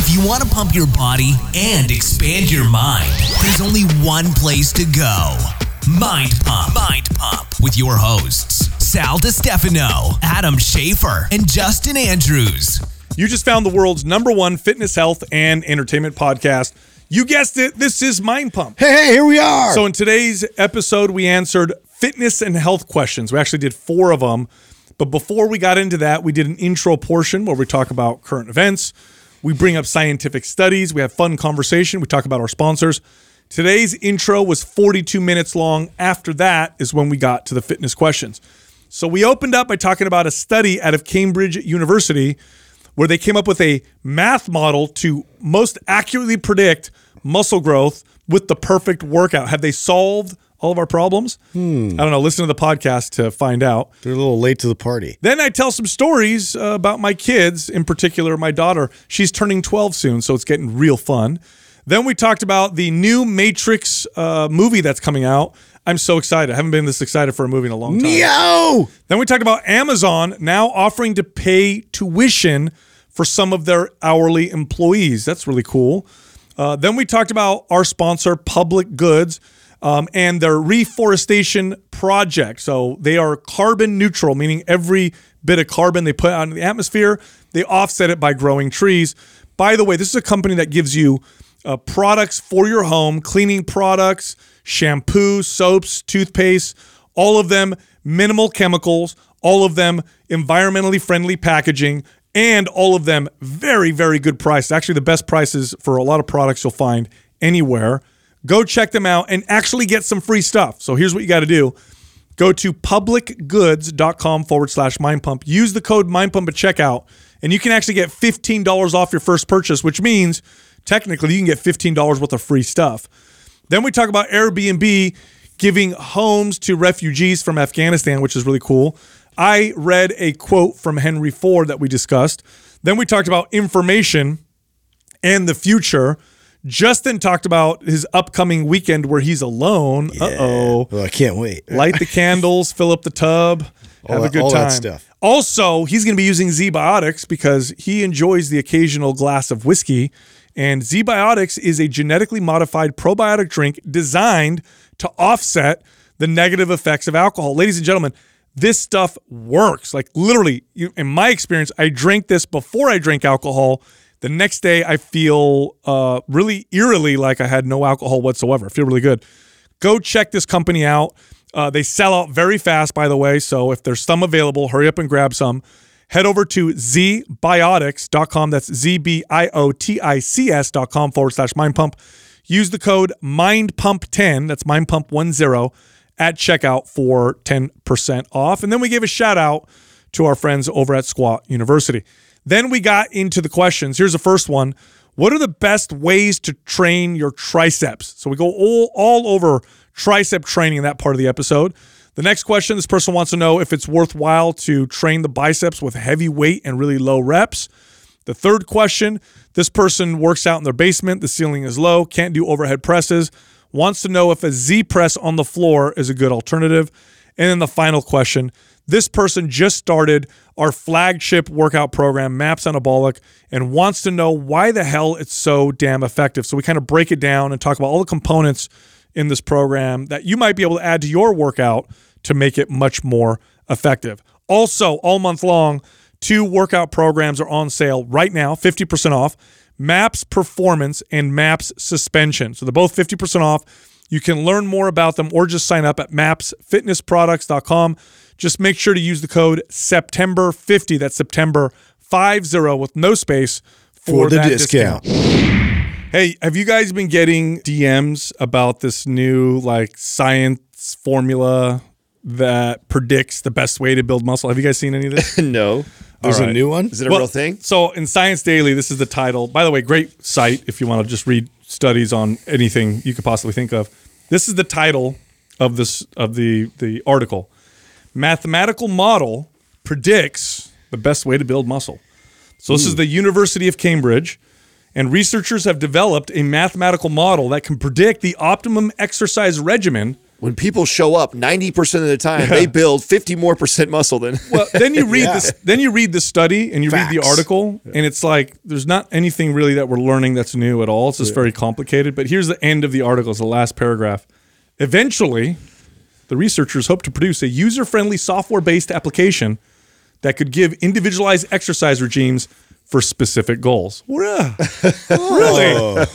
If you want to pump your body and expand your mind, there's only one place to go Mind Pump. Mind Pump with your hosts, Sal Stefano, Adam Schafer, and Justin Andrews. You just found the world's number one fitness, health, and entertainment podcast. You guessed it. This is Mind Pump. Hey, hey, here we are. So, in today's episode, we answered fitness and health questions. We actually did four of them. But before we got into that, we did an intro portion where we talk about current events. We bring up scientific studies. We have fun conversation. We talk about our sponsors. Today's intro was 42 minutes long. After that is when we got to the fitness questions. So we opened up by talking about a study out of Cambridge University where they came up with a math model to most accurately predict muscle growth with the perfect workout. Have they solved all of our problems? I don't know. Listen to the podcast to find out. They're a little late to the party. Then I tell some stories uh, about my kids, in particular, my daughter. She's turning 12 soon, so it's getting real fun. Then we talked about the new Matrix uh, movie that's coming out. I'm so excited. I haven't been this excited for a movie in a long time. Neo! Then we talked about Amazon now offering to pay tuition for some of their hourly employees. That's really cool. Uh, then we talked about our sponsor, Public Goods, um, and their reforestation project. So they are carbon neutral, meaning every bit of carbon they put out in the atmosphere, they offset it by growing trees. By the way, this is a company that gives you uh, products for your home, cleaning products, shampoo, soaps, toothpaste, all of them minimal chemicals, all of them environmentally friendly packaging, and all of them very, very good price. Actually, the best prices for a lot of products you'll find anywhere. Go check them out and actually get some free stuff. So here's what you got to do. Go to publicgoods.com forward slash mind pump. Use the code mind pump at checkout, and you can actually get $15 off your first purchase, which means technically you can get $15 worth of free stuff. Then we talk about Airbnb giving homes to refugees from Afghanistan, which is really cool. I read a quote from Henry Ford that we discussed. Then we talked about information and the future. Justin talked about his upcoming weekend where he's alone. Uh oh. Oh, I can't wait. Light the candles, fill up the tub, have a that- good all time. that stuff. Also, he's going to be using ZBiotics because he enjoys the occasional glass of whiskey. And ZBiotics is a genetically modified probiotic drink designed to offset the negative effects of alcohol. Ladies and gentlemen, this stuff works. Like literally, you, in my experience, I drank this before I drank alcohol. The next day, I feel uh, really eerily like I had no alcohol whatsoever. I feel really good. Go check this company out. Uh, they sell out very fast, by the way. So if there's some available, hurry up and grab some. Head over to zbiotics.com. That's Z B I O T I C S.com forward slash mind pump. Use the code MindPump10, that's mind MindPump10, at checkout for 10% off. And then we gave a shout out to our friends over at Squat University. Then we got into the questions. Here's the first one What are the best ways to train your triceps? So we go all, all over tricep training in that part of the episode. The next question this person wants to know if it's worthwhile to train the biceps with heavy weight and really low reps. The third question this person works out in their basement, the ceiling is low, can't do overhead presses, wants to know if a Z press on the floor is a good alternative. And then the final question this person just started our flagship workout program, MAPS Anabolic, and wants to know why the hell it's so damn effective. So we kind of break it down and talk about all the components in this program that you might be able to add to your workout to make it much more effective. Also, all month long, two workout programs are on sale right now, 50% off. MAPS Performance and MAPS Suspension. So they're both 50% off. You can learn more about them or just sign up at mapsfitnessproducts.com. Just make sure to use the code September50. That's September 50 with no space for, For the that discount. Hey, have you guys been getting DMs about this new like science formula that predicts the best way to build muscle? Have you guys seen any of this? no. There's All a new one. Is it a Well, real thing? So in Science Daily, this is the title. By the way, great site if you want to just read studies on anything you could possibly think of. This is the title of this of the the article. Mathematical model predicts the best way to build muscle. So this is hmm. the University of Cambridge, and researchers have developed a mathematical model that can predict the optimum exercise regimen when people show up, ninety percent of the time they build fifty more percent muscle than. Well, then you read Yeah. this. Then you read the study and you read the Facts. article, and it's like there's not anything really that we're learning that's new at all. It's just very complicated. But here's the end of the article. It's the last paragraph. Eventually, the researchers hope to produce a user-friendly software-based application that could give individualized exercise regimes for specific goals. Yeah. really?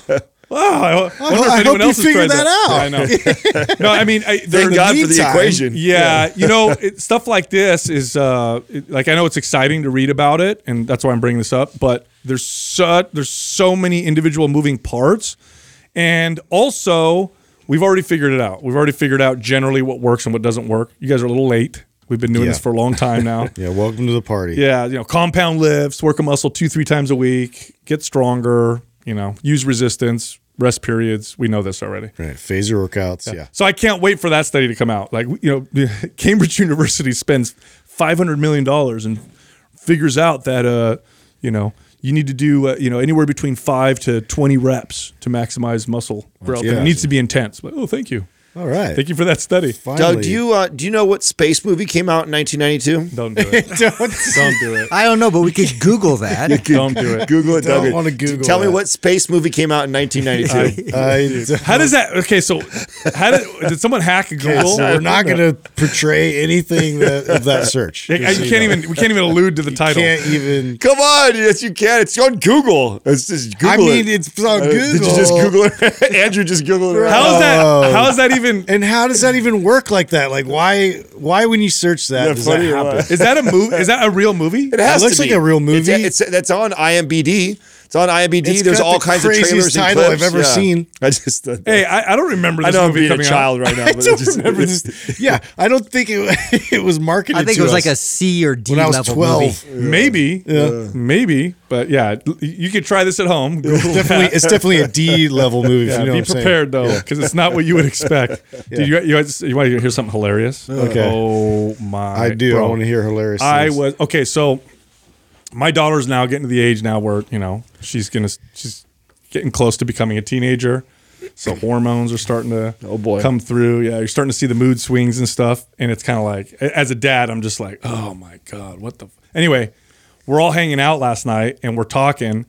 Wow. I, wonder if I anyone hope you else has tried that out. I know. no, I mean, I, Thank God for the meantime- equation. yeah, you know, it, stuff like this is uh, it- like I know it's exciting to read about it, and that's why I'm bringing this up. But there's so there's so many individual moving parts, and also we've already figured it out. We've already figured out generally what works and what doesn't work. You guys are a little late. We've been doing Yeah. this for a long time now. Yeah, welcome to the party. Yeah, you know, compound lifts, work a muscle two, three times a week, get stronger, you know, use resistance, rest periods. We know this already. Right. Phaser workouts. Yeah. So I can't wait for that study to come out. Like, you know, Cambridge University spends $500 million and figures out that, uh, you know, you need to do, uh, you know, anywhere between five to 20 reps to maximize muscle growth. Yeah. it needs to be intense. But, oh, thank you. All right. Thank you for that study. Finally. Doug, do you uh, do you know what space movie came out in 1992? Don't do it. Don't do it. I don't know, but we could Google that. Don't do it. Google it, Don't Doug. wanna Google Tell me that. what space movie came out in 1992. I, How does that? Okay, so how did did someone hack Google? so we're not going to portray anything that, of that search. I- I- so you you can't know. even. We can't even allude to the title. Can't even. Come on, yes you can. It's on Google. It's just Google I mean, it. it's on Uh, Google. Did you just Google it? Andrew just Googled it. Right How is that? Oh. How is that even? And how does that even work like that? Like, why? Why when you search that Yeah, does that funny or happen? what? Is that a movie? Is that a real movie? It has It looks to like be. a real movie. It's, it's that's on IMBD. It's on IMBD. It's There's all the kinds of craziest trailers and title I've ever Yeah. seen. I just uh, Hey, I, I don't remember I this know I'm movie being a child out. right now, but it just, remember this. Yeah, I don't think it, it was marketed. I think to it was like a C or D when I was level twelve. movie. Maybe, maybe, but yeah, you could try this at home. Google Definitely, it's definitely a D level movie. Yeah, if you know be what I'm saying. prepared though, because it's not what you would expect. Dude, you, you, you want to hear something hilarious? Okay. Oh my! I do. bro. I want to hear hilarious. I things. was okay. So my daughter's now getting to the age now where you know she's gonna she's getting close to becoming a teenager. So hormones are starting to Oh, boy. come through. Yeah, you're starting to see the mood swings and stuff, and it's kind of like as a dad, I'm just like, oh my god, what the. F-? Anyway, we're all hanging out last night and we're talking,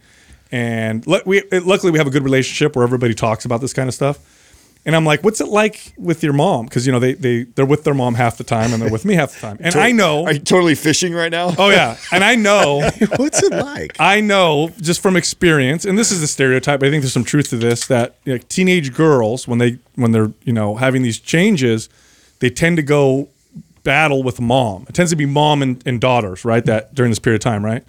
and we luckily we have a good relationship where everybody talks about this kind of stuff. And I'm like, what's it like with your mom? Because you know they they they're with their mom half the time and they're with me half the time. And I know, Are you totally fishing right now? oh yeah, and I know, What's it like? I know just from experience, and this is a stereotype. But I think there's some truth to this that you know, teenage girls when they when they're you know having these changes, they tend to go battle with mom. It tends to be mom and, and daughters, right? That during this period of time, right?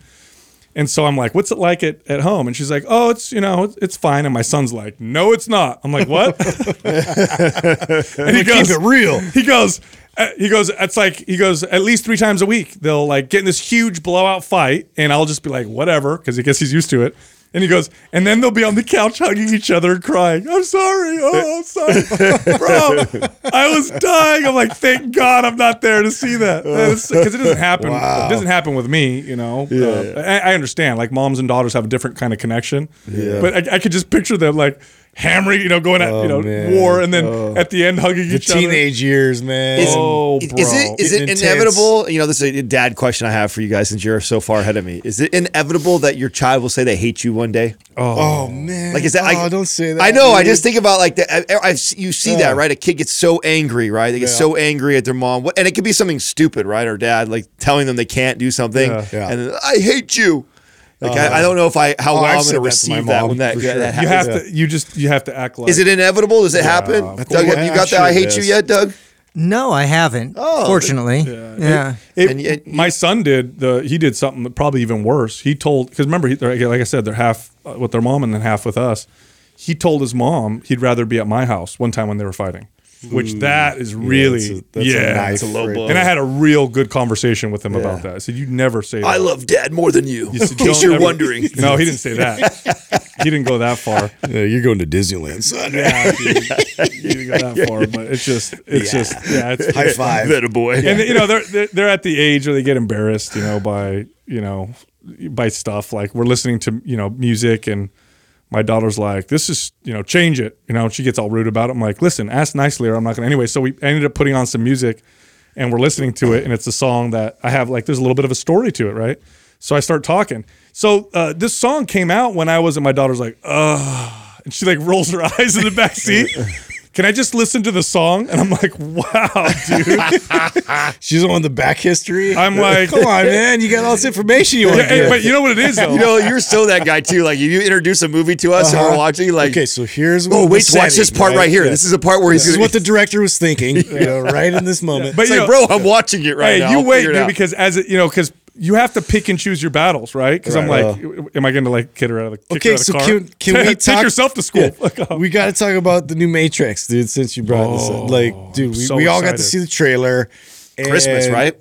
And so I'm like, what's it like at, at home? And she's like, oh, it's, you know, it's, it's fine. And my son's like, no, it's not. I'm like, what? and he Keep it real. he goes, uh, he goes, it's like, he goes, at least three times a week, they'll like get in this huge blowout fight. And I'll just be like, whatever, because I guess he's used to it. And he goes, and then they'll be on the couch hugging each other and crying. I'm sorry. Oh, I'm sorry. Bro, I was dying. I'm like, thank God I'm not there to see that. Because it doesn't happen. Wow. It doesn't happen with me, you know. Uh, I, I understand. Like moms and daughters have a different kind of connection. Yeah. But I, I could just picture them like hammering, you know, going at, you oh, know, man. war and then oh. at the end hugging The each other. teenage years, man. Is, Oh, is it is it Getting intense. inevitable? You know, this is a dad question I have for you guys since you're so far ahead of me. Is it inevitable that your child will say they hate you one day? oh, oh man. Like is that? Oh, I, don't say that. I know. I just think about like that. I, I've, you see Yeah. that right? A kid gets so angry, right? They get Yeah. so angry at their mom, and it could be something stupid, right? Or dad like telling them they can't do something, Yeah. Yeah. and then, I hate you. Like I, I don't know if I how Oh, well I've I'm going to that to my receive that mom, when that, for that happens. You have to, you just, you have to act like. Is it inevitable? Does it happen? Doug, course. have you Yeah, got that? sure I hate you yet, Doug? No, I haven't. Oh, fortunately. Yeah. It- And yet- my son did the he did something probably even worse. He told because remember he, like I said they're half uh, with their mom and then half with us. He told his mom he'd rather be at my house one time when they were fighting, which that is really that's a- that's a yeah. knife It's a low right blow. and I had a real good conversation with him about that. I said you never say that. I love dad more than you. you said, in case you're ever-" wondering. No, he didn't say that. he didn't go that far. Yeah, you're going to Disneyland, son. Yeah, dude. he didn't go that far. But it's just it's Yeah. just yeah. It's, High five. That a boy. and you know they're, they're they're at the age where they get embarrassed, you know, by you know by stuff like we're listening to you know music and my daughter's like, "This is you know change it," you know. She gets all rude about it. I'm like, "Listen, ask nicely, or I'm not gonna." Anyway, so we ended up putting on some music, and we're listening to it, and it's a song that I have like there's a little bit of a story to it, right? So I start talking. So uh, this song came out when I was, and my daughter's like, "Ugh," and she like rolls her eyes in the back seat. Can I just listen to the song? And I'm like, wow, dude. She's on the back history. I'm like- come on, man, you got all this information you want Yeah, to hey, but you know what it is though. You know, you're still that guy too. Like if you introduce a movie to us and we're Uh-huh. watching, like okay, so here's what oh wait, to watch this part right, here. Yeah. This is a part where he's This gonna, what the director was thinking, you know, right in this moment. But It's you like, know- bro, I'm watching it right hey, now. you I'll wait, dude, because as it, you know, because you have to pick and choose your battles, right? Because I'm Right. like, am I going to like kid her out of the kick her Okay, out of so the car? can, can we take talk yourself to school? Yeah. We got to talk about the new Matrix, dude. Since you brought this up, like, dude, we, so we all got to see the trailer. Christmas, right?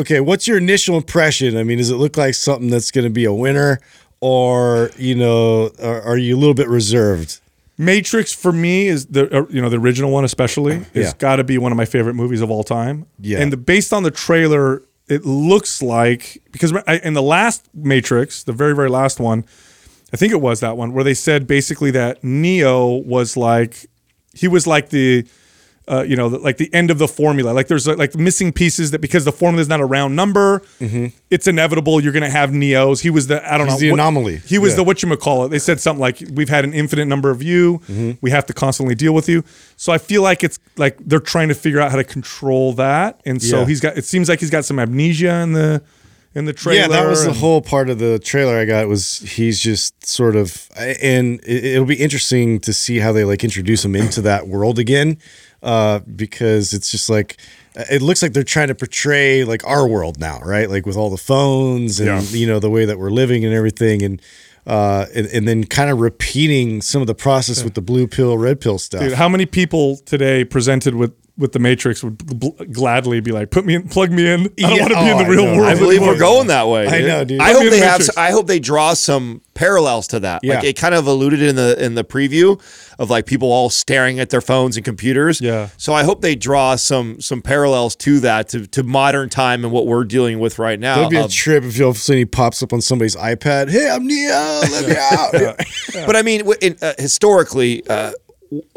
Okay, what's your initial impression? I mean, does it look like something that's going to be a winner, or you know, are, are you a little bit reserved? Matrix for me is the uh, you know the original one especially is Yeah. got to be one of my favorite movies of all time. Yeah. and the, based on the trailer, it looks like because in the last Matrix, the very very last one, I think it was that one where they said basically that Neo was like he was like the uh, you know, the- like the end of the formula. Like there's like missing pieces that because the formula is not a round number, it's inevitable you're going to have Neos. He was the I don't Mm-hmm. He's know the what- anomaly. He was Yeah. the what you call it. They said something like we've had an infinite number of you. Mm-hmm. We have to constantly deal with you. So I feel like it's like they're trying to figure out how to control that. And so Yeah. he's got. It seems like he's got some amnesia in the in the trailer. Yeah, that was the whole part of the trailer I got was he's just sort of and it, it'll be interesting to see how they like introduce him into that world again uh because it's just like it looks like they're trying to portray like our world now, right? Like with all the phones and Yeah. you know the way that we're living and everything and uh and, and then kind of repeating some of the process with the blue pill red pill stuff. Dude, how many people today presented with with the Matrix would bl- gladly be like, "Put me in, plug me in. I don't Yeah, want to be in oh, the I real world." I believe anymore." we're going that way. I know, dude. I hope they the have. I hope they draw some parallels to that. Like Yeah. it kind of alluded in the in the preview of like people all staring at their phones and computers. Yeah. So I hope they draw some some parallels to that to, to modern time and what we're dealing with right now. That'd be a of- trip if all of a sudden he pops up on somebody's iPad. Hey, I'm Neo. Let me out. But I mean, in, uh, historically, uh,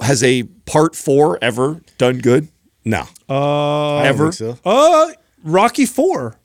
has a part four ever done good? No. Uh, I don't ever? think so. uh, Rocky Four.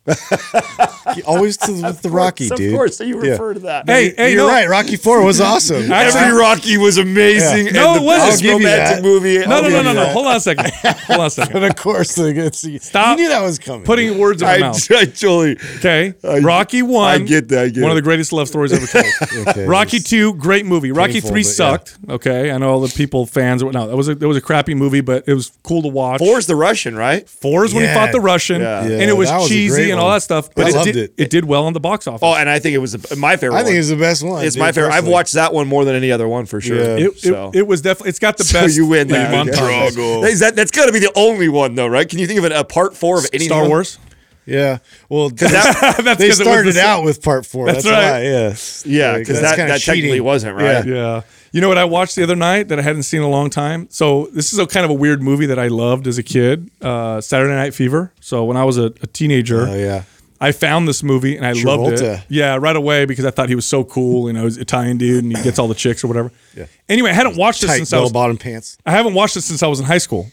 Always to, with the Rocky, of dude. course, you Yeah. refer to that. Hey, hey, You're no, right. Rocky Four was awesome. Actually, Every Rocky was amazing. Yeah. No, the it wasn't. I'll give you romantic that. movie. No, I'll no, no, no, no. Hold on a second. Hold on a second. and of course, they get see. Stop You knew that was coming. Putting words in my I, mouth. I totally. Okay, I- Rocky One. I get that, I get one of the greatest love stories ever told. Okay, Rocky Two, great movie. Rocky painful, Three but yeah. sucked. Okay, I know all the people fans. or No, that was a that was a crappy movie, but it was cool to watch. Four's the Russian, right? Four is when he fought the Russian, and it was that was a cheesy great and all that stuff. I But it loved did, it. did well on the box office. Oh, and I think it was a, my favorite. I think one. it's the best one. It's dude, my favorite. I've personally. watched that one more than any other one for sure. Yeah. it, it, so. it was definitely. It's got the So best. you win theme that. montage. Is that that's got to be the only one though, right? Can you think of an, a part four of any Star Wars. Yeah. Well, That, That's they 'cause it started the- out with part four. That's, That's right. why. Yeah. yeah, because that's that, kinda that technically wasn't right. Yeah. Yeah. You know what I watched the other night that I hadn't seen in a long time? So this is a kind of a weird movie that I loved as a kid, uh, Saturday Night Fever. So when I was a, a teenager, Oh yeah. I found this movie and I loved it. Yeah, right away because I thought he was so cool. You know, he's Italian dude and he gets all the chicks or whatever. Yeah. Anyway, I hadn't watched this since I bell was bottom pants. I haven't watched it since I was in high school.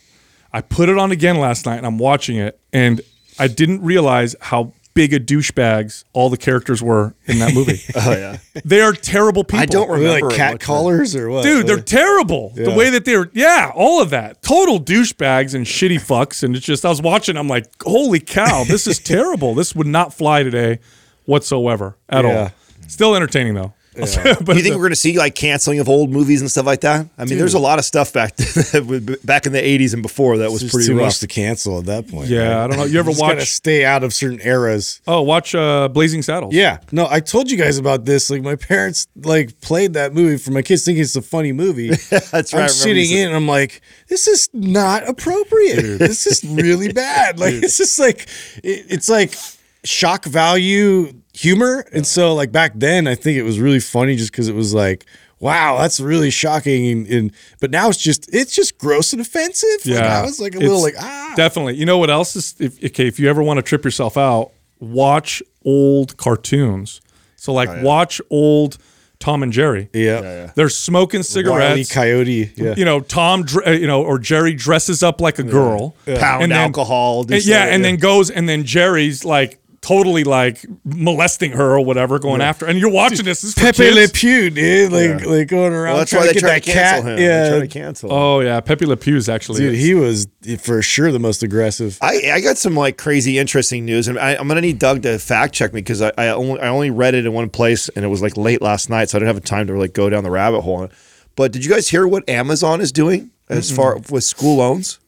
I put it on again last night and I'm watching it and I didn't realize how big a douchebags all the characters were in that movie. Oh yeah. they are terrible people. I don't they remember. like it cat much. collars or what? Dude, they're Like- terrible. The way that they're, yeah, all of that. Total douchebags and shitty fucks. And it's just, I was watching, I'm like, holy cow, this is terrible. This would not fly today whatsoever at Yeah. all. Still entertaining though. but Do you think we're going to see like canceling of old movies and stuff like that? I mean, there's a lot of stuff back back in the 80s and before that was It's pretty too rough. much to cancel at that point. yeah, right? I don't know. You ever watch, stay out of certain eras. oh, watch uh, Blazing Saddles. Yeah, no, I told you guys about this. Like my parents like played that movie for my kids, thinking it's a funny movie. That's right. I I'm sitting in, and I'm like, this is not appropriate. This is really bad. Like it's just like it, it's like shock value humor. And so like back then, I think it was really funny just because it was like. Wow, that's really shocking, and, and but now it's just it's just gross and offensive. Like, I was like a little like ah, Definitely. You know what else is? If, okay, if you ever want to trip yourself out, watch old cartoons. So like Oh, watch old Tom and Jerry. Yeah. They're smoking Wile E. cigarettes. Coyote. Yeah. You know, Tom, uh, you know, or Jerry dresses up like a girl, Pound And then- alcohol. and- yeah, something, and then goes, and then Jerry's like totally like molesting her or whatever, going after. And you're watching this. this is Pepe Le kids. Pew, dude. Like, like going around Well, that's trying why to they get tried that to cancel cat. him. They Yeah. tried to cancel him. Oh yeah, Pepe Le Pew's actually. Dude, he was for sure the most aggressive. I, I got some like crazy interesting news, and I, I'm gonna need Doug to fact check me because I, I only I only read it in one place, and it was like late last night, so I didn't have time to like go down the rabbit hole. But did you guys hear what Amazon is doing as far with school loans?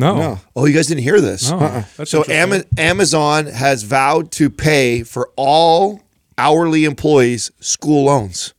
No. No. Oh, you guys didn't hear this? No. Uh-uh. So. Ama- Amazon has vowed to pay for all hourly employees school loans.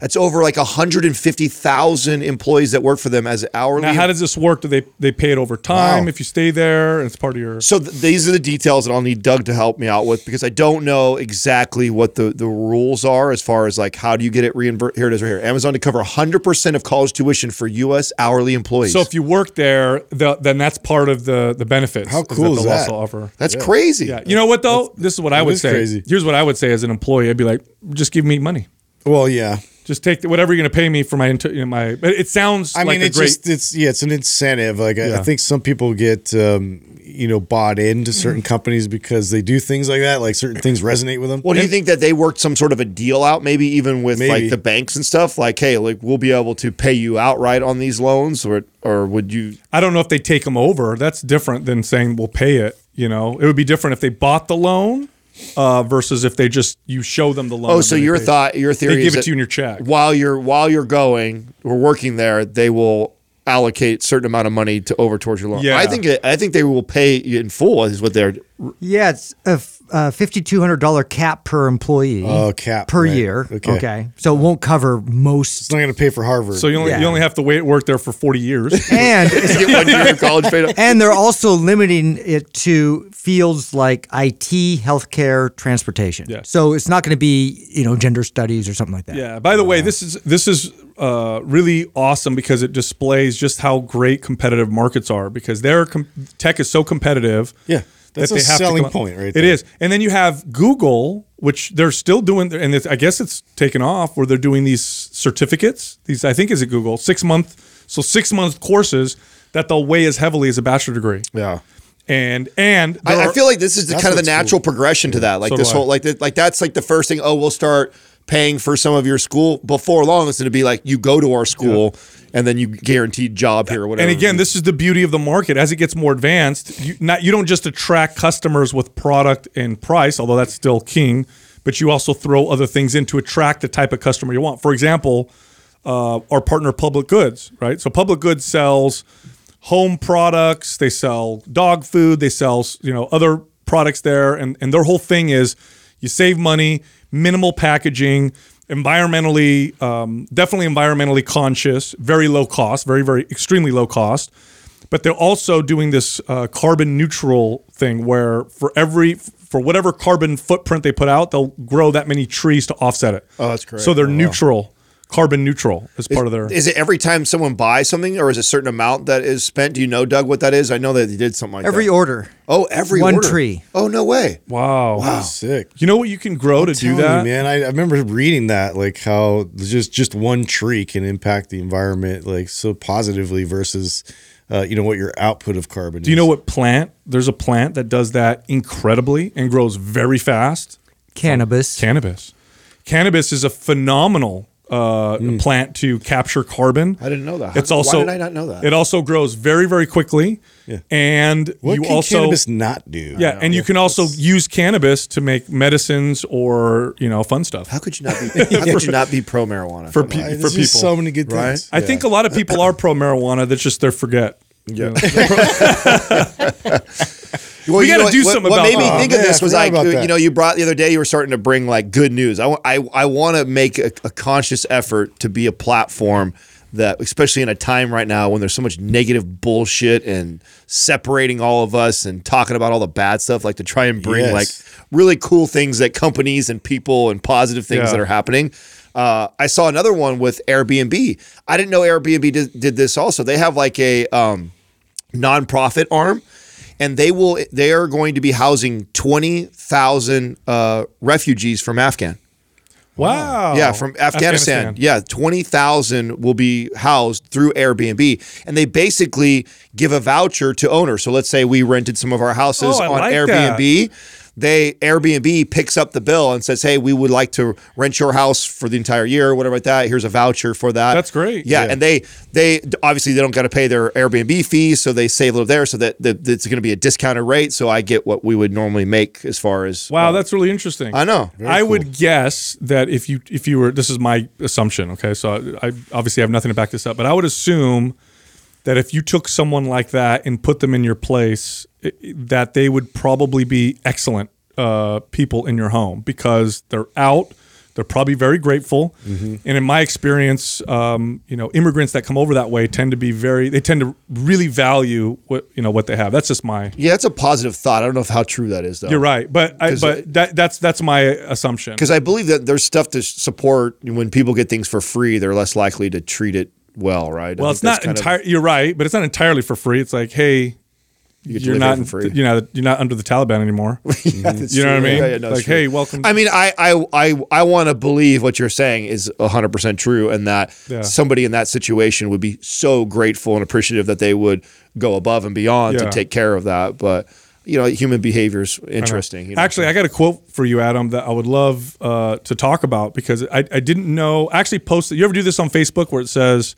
That's over like 150,000 employees that work for them as hourly. Now, how does this work? Do they they pay it over time Wow. if you stay there? And it's part of your. So th- these are the details that I'll need Doug to help me out with because I don't know exactly what the, the rules are as far as like how do you get it reimbursed. Here it is right here. Amazon to cover 100% of college tuition for U.S. hourly employees. So if you work there, the, then that's part of the the benefits. How cool that is they'll that? offer. That's crazy. Yeah, you know what though? this is what I would is say. crazy. Here's what I would say as an employee. I'd be like, just give me money. Well, yeah. Just take the, whatever you're going to pay me for my inter- you know, my. But it sounds I like mean, a it's great. just it's yeah, it's an incentive. Like I, I think some people get um, you know bought into certain companies because they do things like that. Like certain things resonate with them. Well, do you think that they worked some sort of a deal out, maybe even with Maybe. like the banks and stuff? Like, hey, like we'll be able to pay you outright on these loans, or or would you? I don't know if they take them over. That's different than saying we'll pay it. You know, it would be different if they bought the loan uh, versus if they just you show them the loan. Oh, so your thought, your theory They is give it to you in your check. while you're while you're going or working there, they will allocate certain amount of money to over towards your loan. Yeah. I think it, I think they will pay you in full is what they're. Yeah, it's a f- uh, $5,200 cap per employee. Oh, cap, Per right. year. Okay. Okay. So it won't cover most. It's not going to pay for Harvard. So you only Yeah. you only have to wait work there for forty years. And it's Get one year of college paid up. and they're also limiting it to fields like IT, healthcare, transportation. Yeah. So it's not going to be, you know, gender studies or something like that. Yeah. By the way, this is this is uh, really awesome because it displays just how great competitive markets are because their com- tech is so competitive. Yeah, that's that a have selling come- point right It there. is, and then you have Google, which they're still doing, and it's, I guess it's taken off where they're doing these certificates. These I think is it Google six month, so six month courses that they'll weigh as heavily as a bachelor degree. Yeah. And and there I, I feel like this is the kind of the what's natural progression to that. Like So this whole like the, like that's like the first thing. Oh, we'll start paying for some of your school before long. It's going to be like you go to our school and then you guaranteed job here or whatever. And again, this is the beauty of the market. As it gets more advanced, you not you don't just attract customers with product and price, although that's still king, but you also throw other things in to attract the type of customer you want. For example, uh, our partner Public Goods, right? So Public Goods sells home products, they sell dog food, they sell you know other products there, and and their whole thing is you save money, minimal packaging, environmentally um, definitely environmentally conscious, very low cost, very very extremely low cost. But they're also doing this uh, carbon neutral thing where for every for whatever carbon footprint they put out, they'll grow that many trees to offset it. Oh, that's great. So they're neutral, carbon neutral as part of their. Is it every time someone buys something, or is it a certain amount that is spent? Do you know, Doug, what that is? I know that they did something like that. Every that. order. oh, every one order. tree. Oh, no way. wow. Wow, sick. You know what you can grow to do Telling you, that? man. I, I remember reading that, like how just just one tree can impact the environment like so positively versus, uh, you know, what your output of carbon. Is. Do you know what plant? There's a plant that does that incredibly and grows very fast. Cannabis. Cannabis. Cannabis is a phenomenal uh, plant to capture carbon. I didn't know that. It's How- why did I not know that? It also grows very very quickly. Yeah. And What you can also cannabis not do? yeah, and you can also use cannabis to make medicines or you know fun stuff How could you not be? How could you not be pro marijuana? for pe- on. For people. so many good Right? things. I think a lot of people are pro marijuana. That's just they forget. Yeah. We gotta know do what, something what about made me think Oh, of man, this was like about you that. know you brought the other day you were starting to bring like good news. I, I, I want to make a, a conscious effort to be a platform that especially in a time right now when there's so much negative bullshit and separating all of us and talking about all the bad stuff like to try and bring Yes. like really cool things that companies and people and positive things Yeah. that are happening. Uh, I saw another one with Airbnb. I didn't know Airbnb did, did this also. They have like a um, nonprofit arm, and they will they are going to be housing twenty thousand uh, refugees from Afghan. Wow. Yeah, from Afghanistan. Yeah, 20,000 will be housed through Airbnb. And they basically give a voucher to owners. So let's say we rented some of our houses Oh, on like Airbnb. They Airbnb picks up the bill and says, "Hey, we would like to rent your house for the entire year, or whatever like that. Here's a voucher for that." That's great. Yeah, Yeah. and they they obviously they don't got to pay their Airbnb fees, so they save a little there, so that, that it's going to be a discounted rate. So I get what we would normally make as far as Wow, uh, that's really interesting. I know. I would guess that if you if you were this is my assumption, okay? So I, I obviously have nothing to back this up, but I would assume that if you took someone like that and put them in your place, i- that they would probably be excellent uh, people in your home because they're out. They're probably very grateful, and in my experience, um, you know, immigrants that come over that way tend to be very. They tend to really value what you know what they have. That's just my Yeah, that's a positive thought. I don't know if how true that is though. you're right, but I, but it- that that's that's my assumption. because I believe that there's stuff to support when people get things for free. They're less likely to treat it well, right? Well, it's not entirely. of- You're right, but it's not entirely for free. It's like, hey, You you're not, free. you know, you're not under the Taliban anymore. Yeah, you know what I mean? Yeah, yeah, no, like, hey, welcome. I mean, I I I, I want to believe what you're saying is 100 percent true, and that somebody in that situation would be so grateful and appreciative that they would go above and beyond to take care of that. But you know, human behavior is interesting. You know? Actually, I got a quote for you, Adam, that I would love uh, to talk about because I, I didn't know. I actually posted. You ever do this on Facebook where it says,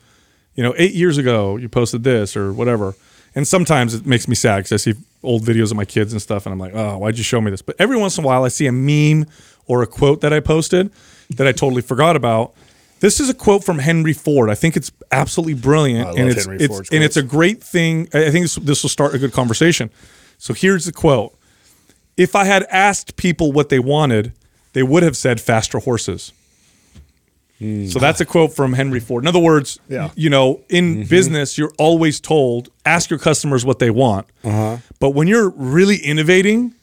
you know, eight years ago you posted this or whatever, and sometimes it makes me sad because I see old videos of my kids and stuff, and I'm like, oh, why'd you show me this? But every once in a while, I see a meme or a quote that I posted that I totally forgot about. This is a quote from Henry Ford. I think it's absolutely brilliant, love and it's, Henry it's and it's a great thing. I I think this, this will start a good conversation. So here's the quote if I had asked people what they wanted, they would have said faster horses. Hmm. So that's a quote from Henry Ford. In other words, Yeah. you know, in mm-hmm. business, you're always told ask your customers what they want. Uh-huh. But when you're really innovating,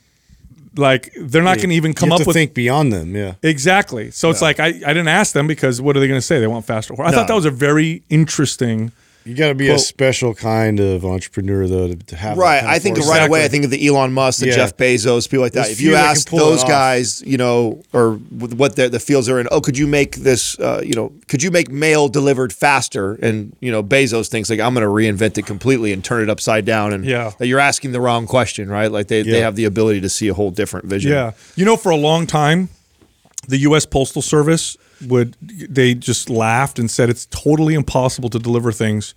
like they're not going to even come you have up to with think beyond them. Yeah. exactly. So it's like I, I didn't ask them because what are they going to say? They want faster horses. I thought that was a very interesting. You got to be Quote- a special kind of entrepreneur though to, to have. that Right. I think foresight. right away, I think of the Elon Musk, the Yeah. Jeff Bezos, people like that. There's if you few that can ask those guys, you know, or what the, the fields are in, oh, could you make this, uh, you know, could you make mail delivered faster? And, you know, Bezos thinks like, I'm going to reinvent it completely and turn it upside down. And Yeah. you're asking the wrong question, right? Like they, they have the ability to see a whole different vision. Yeah. You know, for a long time, the U.S. Postal Service would they just laughed and said it's totally impossible to deliver things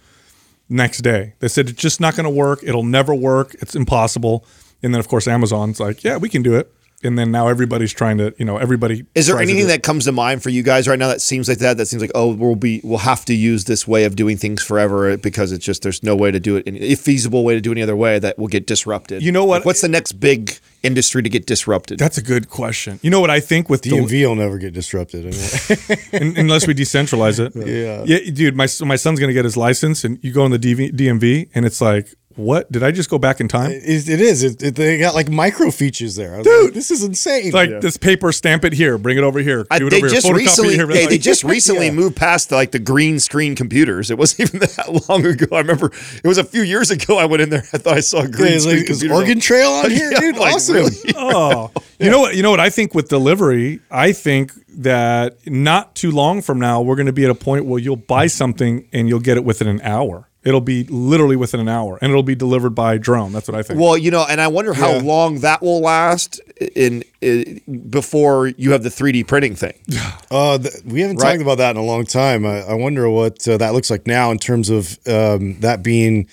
next day. They said it's just not going to work. It'll never work. It's impossible. And then of course Amazon's like, yeah, we can do it. And then now everybody's trying to, you know, everybody. Is there anything that comes to mind for you guys right now that seems like that? That seems like oh, we'll be we'll have to use this way of doing things forever because it's just there's no way to do it, any, a feasible way to do it any other way that will get disrupted. You know what? Like, what's the next big industry to get disrupted? That's a good question. You know what I think with the, DMV will never get disrupted. I mean, un- unless we decentralize it. Yeah. yeah, dude. My my son's gonna get his license, and you go in the DV, DMV, and it's like, what? Did I just go back in time? it, it is. It, it- they got like microfiche there. I was like, this is insane. It's like this paper, stamp it here, bring it over here, uh, I, do it they over just here, recently here. they, Like, they just recently moved past like the green screen computers. It wasn't even that long ago. I remember it was a few years ago. I went in there. I thought I saw a green Yeah, screen like, is computer. Oregon Trail on here, Yeah, dude? like, awesome. really? oh, you know what? You know what I think with delivery. I think that not too long from now, we're going to be at a point where you'll buy something and you'll get it within an hour. It'll be literally within an hour, and it'll be delivered by drone. That's what I think. Well, you know, and I wonder how Yeah. long that will last in, in before you have the 3D printing thing. Uh, th- we haven't Right. talked about that in a long time. I, I wonder what uh, that looks like now in terms of um, that being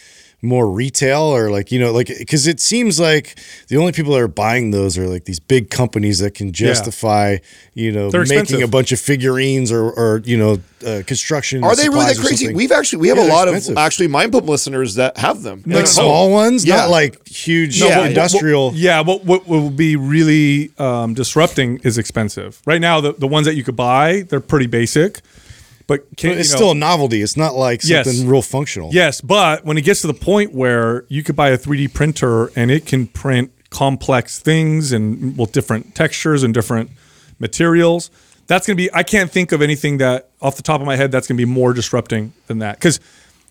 more retail or like you know like because it seems like the only people that are buying those are like these big companies that can justify you know They're making expensive. a bunch of figurines or or you know uh, construction. Are they really that crazy? something. We've actually we have Yeah, a lot expensive. of actually Mind Pump listeners that have them. like And- small ones, Yeah. not like huge No, but- but- industrial. Yeah, what what will be really um, disrupting is expensive. Right now, the, the ones that you could buy, they're pretty basic. But can, But it's you know- still a novelty. It's not like Yes. something real functional. Yes, but when it gets to the point where you could buy a 3D printer and it can print complex things and well different textures and different materials, that's going to be I can't think of anything that off the top of my head that's going to be more disrupting than that cuz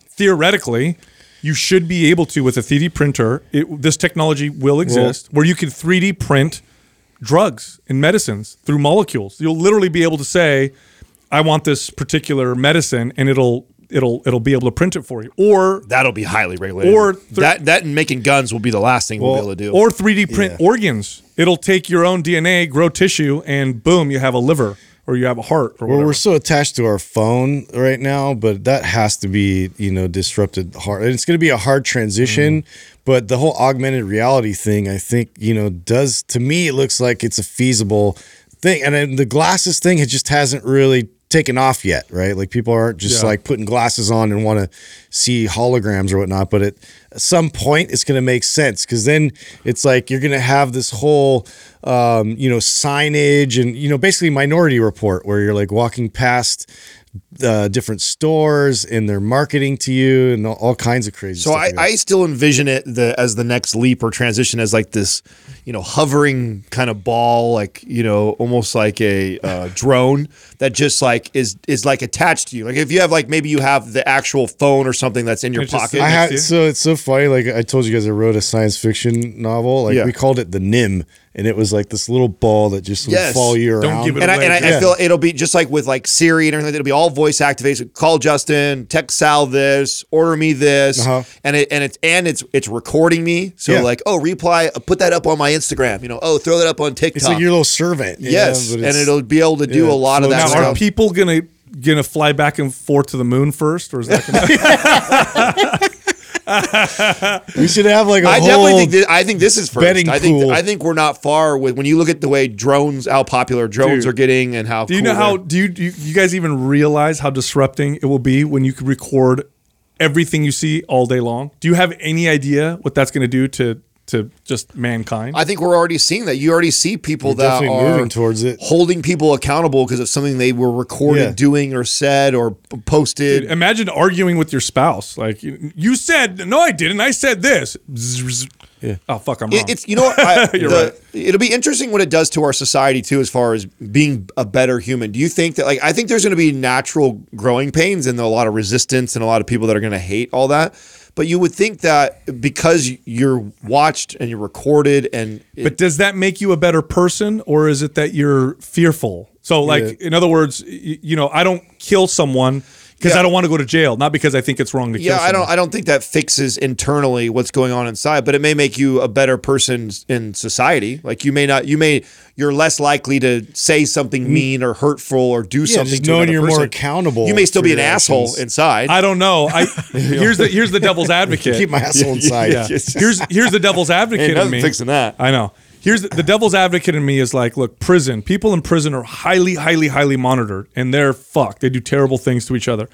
theoretically you should be able to with a 3D printer, it, this technology will exist where you can 3D print drugs and medicines through molecules. You'll literally be able to say, "I want this particular medicine," and it'll it'll it'll be able to print it for you. Or That'll be highly regulated. Or th- that that and making guns will be the last thing we'll, be able to do. or 3D print organs. It'll take your own DNA, grow tissue, and boom, you have a liver or you have a heart or Well, whatever. we're so attached to our phone right now, but that has to be, you know, disrupted hard. It's going to be a hard transition, mm. but the whole augmented reality thing, I think, you know, does to me it looks like it's a feasible thing. And then the glasses thing, it just hasn't really taken off yet, right? Like people aren't just Yeah. like putting glasses on and want to see holograms or whatnot. But at some point, it's going to make sense because then it's like you're going to have this whole, um, you know, signage and you know, basically Minority Report, where you're like walking past uh, different stores and they're marketing to you and all, all kinds of crazy. So stuff I. I still envision it the as the next leap or transition as like this, you know, hovering kind of ball, like you know, almost like a uh, drone that just like is is like attached to you. Like if you have like maybe you have the actual phone or something that's in your It's just pocket. I had you? so it's so funny. Like I told you guys, I wrote a science fiction novel. Like Yeah. we called it the Nim, and it was like this little ball that just would Yes. follow you Don't give it and I, away. and I, I feel it'll be just like with like Siri and everything. It'll be all voice activated. Call Justin, text Sal this, order me this, Uh-huh. and it and it's and it's it's recording me. So Yeah. like, oh, reply, put that up on my Instagram. You know, oh, throw that up on TikTok. It's like your little servant. you yes, know, and it'll be able to do yeah, a lot of that now, down. are people gonna gonna fly back and forth to the moon first, or is that gonna we should have like a I whole. definitely think this, I think this is first. betting I think pool. I think we're not far with when you look at the way drones, how popular drones Dude. are getting, and how Do you cool know how do you, do you you guys even realize how disrupting it will be when you could record everything you see all day long? Do you have any idea what that's going to do to to just mankind? I think we're already seeing that. You already see people We're that are moving towards it. holding people accountable because of something they were recorded Yeah. doing or said or p- posted. Imagine arguing with your spouse. Like you, you said, no, I didn't. I said this. Yeah. Oh fuck, I'm wrong. It- it's you know what I, You're the- right. it'll be interesting what it does to our society too as far as being a better human do you think that like i think there's going to be natural growing pains and a lot of resistance and a lot of people that are going to hate all that but you would think that because you're watched and you're recorded and it- But does that make you a better person, or is it that you're fearful? So, like, in other words, y- you know, I don't kill someone because Yeah. I don't want to go to jail, not because I think it's wrong to kill. yeah, I don't. I don't think that fixes internally what's going on inside, but it may make you a better person in society. Like you may not. You may. You're less likely to say something mm. mean or hurtful or do something. just to knowing you're more accountable You may still be an your asshole actions. inside. I don't know. I here's the here's the devil's advocate. keep my asshole inside. yeah. Here's here's the devil's advocate in nothing me. fixing that. I know. Here's the, the devil's advocate in me is like, look, prison. People in prison are highly, highly, highly monitored, and they're fucked. They do terrible things to each other.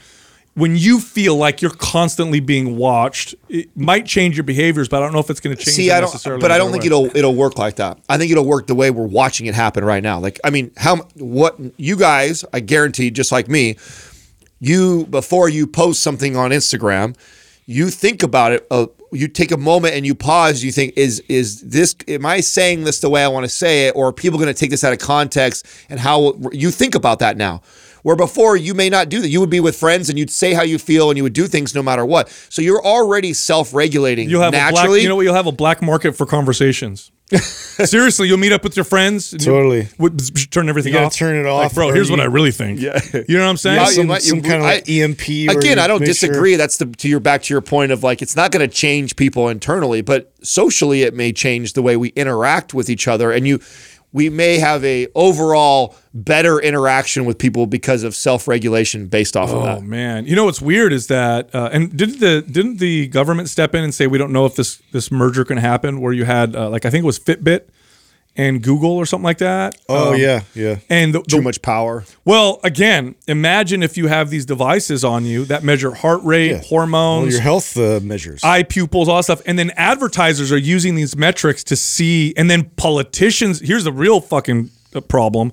When you feel like you're constantly being watched, it might change your behaviors, but I don't know if it's going to change. See, I don't, necessarily but I don't think way. it'll it'll work like that. I think it'll work the way we're watching it happen right now. Like, I mean, how what you guys, I guarantee, just like me, you before you post something on Instagram, you think about it. Uh, you take a moment and you pause. You think, is is this? Am I saying this the way I want to say it, or are people going to take this out of context? And how you think about that now? Where before you may not do that. You would be with friends and you'd say how you feel and you would do things no matter what. So you're already self-regulating You'll have naturally. black, you know what? You'll have a black market for conversations. Seriously, you'll meet up with your friends. and you- Totally. turn everything You gotta off. turn it Like, off, bro, or here's what I really think. Yeah. You know what I'm saying? Yeah, you some, might- some you- kind of like EMP. Again, I don't make sure- disagree. That's the to your back to your point of like it's not going to change people internally, but socially it may change the way we interact with each other, and you. We may have a overall better interaction with people because of self regulation based off of Oh man, you know what's weird is that, uh, and didn't the didn't the government step in and say we don't know if this this merger can happen? Where you had uh, like I think it was Fitbit and Google or something like that. Oh Um, yeah, yeah. and the, Too the- much power. Well, again, imagine if you have these devices on you that measure heart rate, Well, hormones, your health uh, measures. eye pupils, all that stuff. And then advertisers are using these metrics to see, and then politicians. Here's the real fucking uh, problem: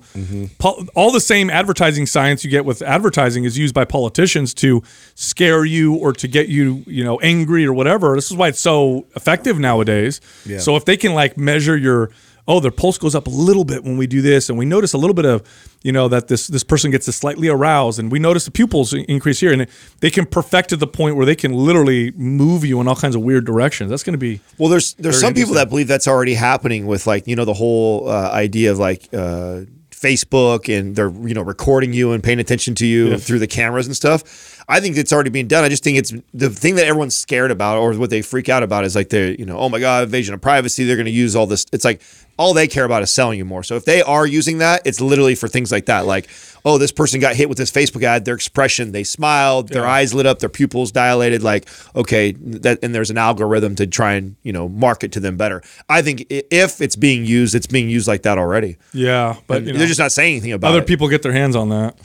Po- all the same advertising science you get with advertising is used by politicians to scare you or to get you, you know, angry or whatever. This is why it's so effective nowadays. Yeah. So if they can like measure your oh, their pulse goes up a little bit when we do this, and we notice a little bit of, you know, that this this person gets a slightly aroused, and we notice the pupils increase here, and they can perfect to the point where they can literally move you in all kinds of weird directions. That's going to be Well, there's there's some people that believe that's already happening with like you know the whole uh, idea of like uh, Facebook and they're you know recording you and paying attention to you through the cameras and stuff. I think it's already being done. I just think it's the thing that everyone's scared about or what they freak out about is like they're you know oh my god invasion of privacy. They're going to use all this. It's like all they care about is selling you more. So if they are using that, it's literally for things like that. Like oh this person got hit with this Facebook ad. Their expression, they smiled, their eyes lit up, their pupils dilated. Like okay, that and there's an algorithm to try and you know market to them better. I think if it's being used, it's being used like that already. yeah, but you know, They're just not saying anything about other it. Other people get their hands on that.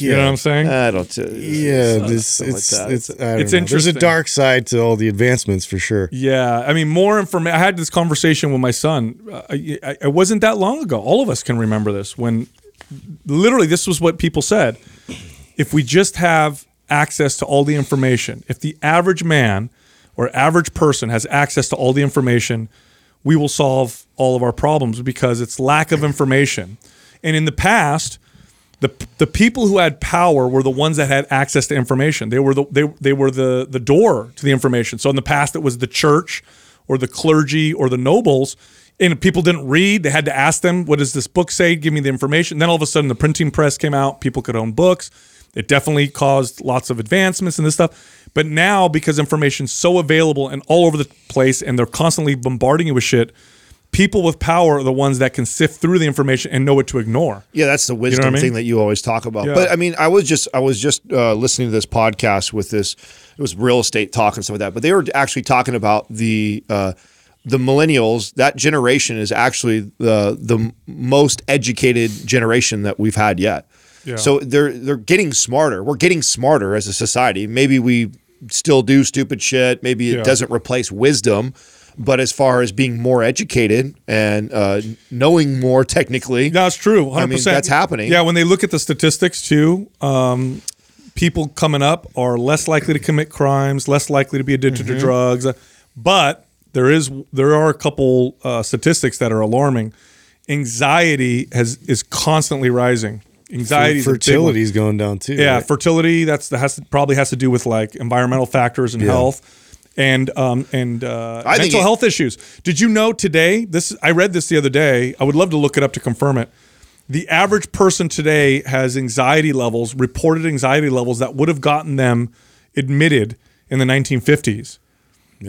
You know what I'm saying? I don't. Uh, Yeah, it's this something like it's that. it's, I It's know. There's a interesting. dark side to all the advancements for sure. Yeah, I mean, more information. I had this conversation with my son. Uh, I- I- it wasn't that long ago. All of us can remember this. When literally, this was what people said: if we just have access to all the information, if the average man or average person has access to all the information, we will solve all of our problems because it's lack of information. And in the past, the the people who had power were the ones that had access to information. They were the they they were the the door to the information. So in the past, it was the church or the clergy or the nobles. And people didn't read, they had to ask them, "What does this book say? Give me the information." Then all of a sudden, the printing press came out. People could own books. It definitely caused lots of advancements in this stuff. But now, because information's so available and all over the place, and they're constantly bombarding you with shit, people with power are the ones that can sift through the information and know what to ignore. Yeah, that's the wisdom I mean? thing that you always talk about. Yeah. But I mean, I was just I was just uh, listening to this podcast with this. It was real estate talk and stuff like that. But they were actually talking about the uh, the millennials. That generation is actually the the most educated generation that we've had yet. Yeah. So they're they're getting smarter. We're getting smarter as a society. Maybe we still do stupid shit. Maybe it Yeah. doesn't replace wisdom. But as far as being more educated and uh, knowing more technically, That's true. 100%. I mean, that's happening. Yeah, when they look at the statistics too, um, people coming up are less likely to commit crimes, less likely to be addicted Mm-hmm. to drugs. But there is there are a couple uh, statistics that are alarming. Anxiety has is constantly rising. Anxiety, Fertility's going down too. Yeah, right? fertility. That's that has to, probably has to do with like environmental factors and health, and um and uh, mental health issues. Did you know today? This I read this the other day. I would love to look it up to confirm it. The average person today has anxiety levels, reported anxiety levels that would have gotten them admitted in the 1950s.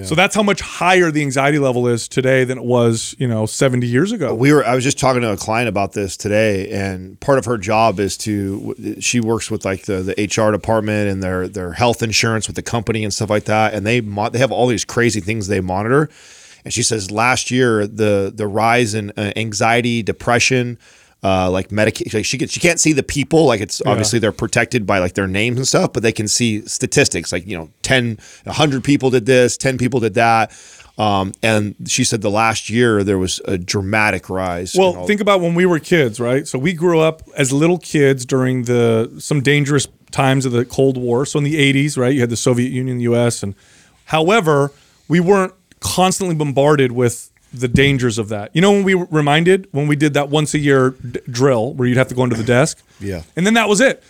So that's how much higher the anxiety level is today than it was, you know, 70 years ago. we were i was just talking to a client about this today and part of her job is to she works with like the, the hr department and their their health insurance with the company and stuff like that and they mo- they have all these crazy things they monitor and she says last year the the rise in uh, anxiety depression uh, like medication, like she can, she can't see the people. Like it's obviously they're protected by like their names and stuff, but they can see statistics. Like you know, 10, 100 people did this, ten people did that. Um, and she said the last year there was a dramatic rise. Well, all- think about when we were kids, right? So we grew up as little kids during the some dangerous times of the Cold War. So in the 80s, right, you had the Soviet Union, the US, and however, we weren't constantly bombarded with the dangers of that. You know when we were reminded when we did that once a year d- drill where you'd have to go into the desk? Yeah. And then that was it.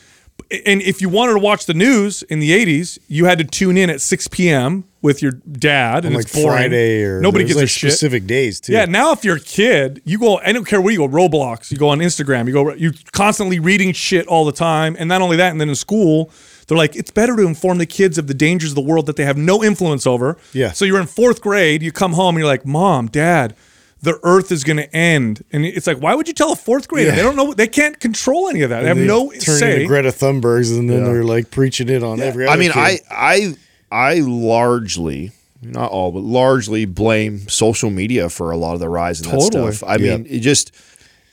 And if you wanted to watch the news in the 80s, you had to tune in at 6 p.m. with your dad and like it's boring. Friday or nobody there's gives a like shit. specific days too. Yeah, now if you're a kid, you go. I don't care where you go. Roblox. You go on Instagram. You go. You're constantly reading shit all the time, and not only that, and then in school, they're like, it's better to inform the kids of the dangers of the world that they have no influence over. Yeah. So you're in fourth grade. You come home and you're like, Mom, Dad. The Earth is going to end, and it's like, why would you tell a fourth grader? Yeah. They don't know. They can't control any of that. They have They no turn say. into Greta Thunbergs, and then they're like preaching it on every. Other I mean, kid. I I I largely, not all, but largely blame social media for a lot of the rise in Totally. that stuff. I Yeah. mean, it just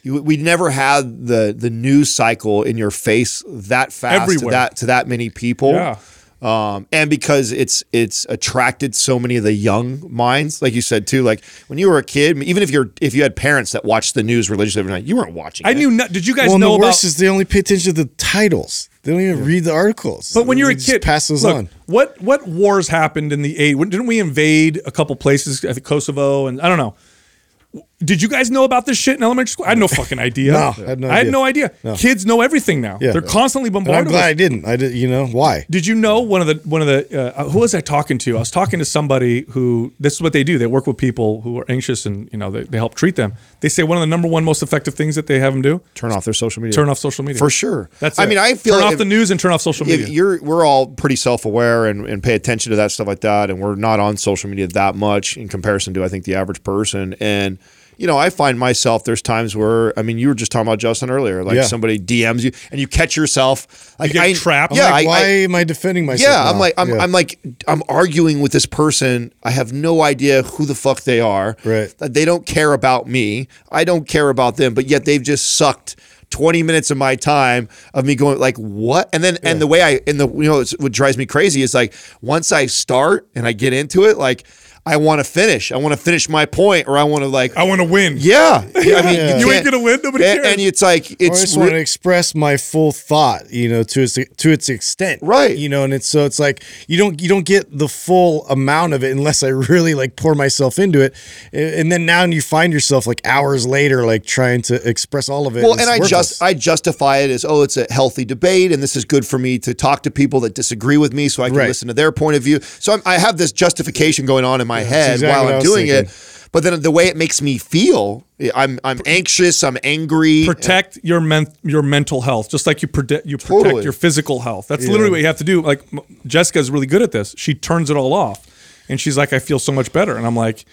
you, we never had the the news cycle in your face that fast to Everywhere. that to that many people. Yeah. Um, and because it's it's attracted so many of the young minds, like you said too. Like when you were a kid, even if you're if you had parents that watched the news religiously every night, you weren't watching. I it. knew. Not, did you guys well, know the about? worst is they only pay attention to the titles. They don't even read the articles. But when you're a kid, pass those look, on. What what wars happened in the eight? Didn't we invade a couple places? I think Kosovo and I don't know. Did you guys know about this shit in elementary school? I had no fucking idea. No, I had no I had idea. no. Kids know everything now. Yeah. They're constantly And I'm glad with I didn't. I did. You know why? Did you know one of the one of the uh, who was I talking to? I was talking to somebody who this is what they do. They work with people who are anxious and you know they, they help treat them. They say one of the number one most effective things that they have them do Turn off their social media. turn off social media for sure. That's I it. mean, I feel turn like off if- the news and turn off social media. you're we're all pretty self-aware and, and pay attention to that stuff like that and we're not on social media that much in comparison to i think the average person and you know i find myself there's times where i mean you were just talking about justin earlier like Yeah. somebody dms you and you catch yourself like get I, trapped. yeah Like, why I- am I defending myself? yeah, I'm like I'm, Yeah. I'm like I'm arguing with this person. I have no idea who the fuck they are. Right. They don't care about me. I don't care about them. But yet they've just sucked 20 minutes of my time of me going like what? And then and the way I and the you know it's, what drives me crazy is like once I start and I get into it, like I want to finish. I want to finish my point, or I want to like I want to win. yeah. Yeah, I mean, Yeah. You can't- ain't gonna win. Nobody and, cares. and it's like Or I just re- want to express my full thought, you know, to its to its extent, Right. You know, and it's so it's like you don't you don't get the full amount of it unless I really like pour myself into it, and then now you find yourself like hours later, like trying to express all of it. Well, It's and I just I justify it as oh, it's a healthy debate, and this is good for me to talk to people that disagree with me, so I can Right. listen to their point of view. So I'm, I have this justification going on in my head exactly while I'm doing thinking. it. But then the way it makes me feel, I'm I'm anxious, I'm angry. protect your men- your mental health, just like you protect you protect Totally. your physical health. That's literally what you have to do. Like M- Jessica's really good at this. She turns it all off, and she's like, "I feel so much better." And I'm like,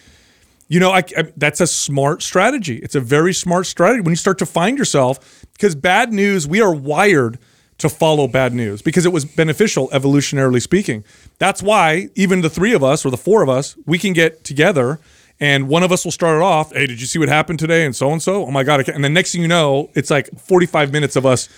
you know, I, I- that's a smart strategy. It's a very smart strategy when you start to find yourself because bad news. We are wired to follow bad news because it was beneficial evolutionarily speaking. That's why even the three of us or the four of us, we can get together and one of us will start it off. Hey, did you see what happened today? And so and so. Oh my god! I can't. And the next thing you know, it's like 45 minutes of us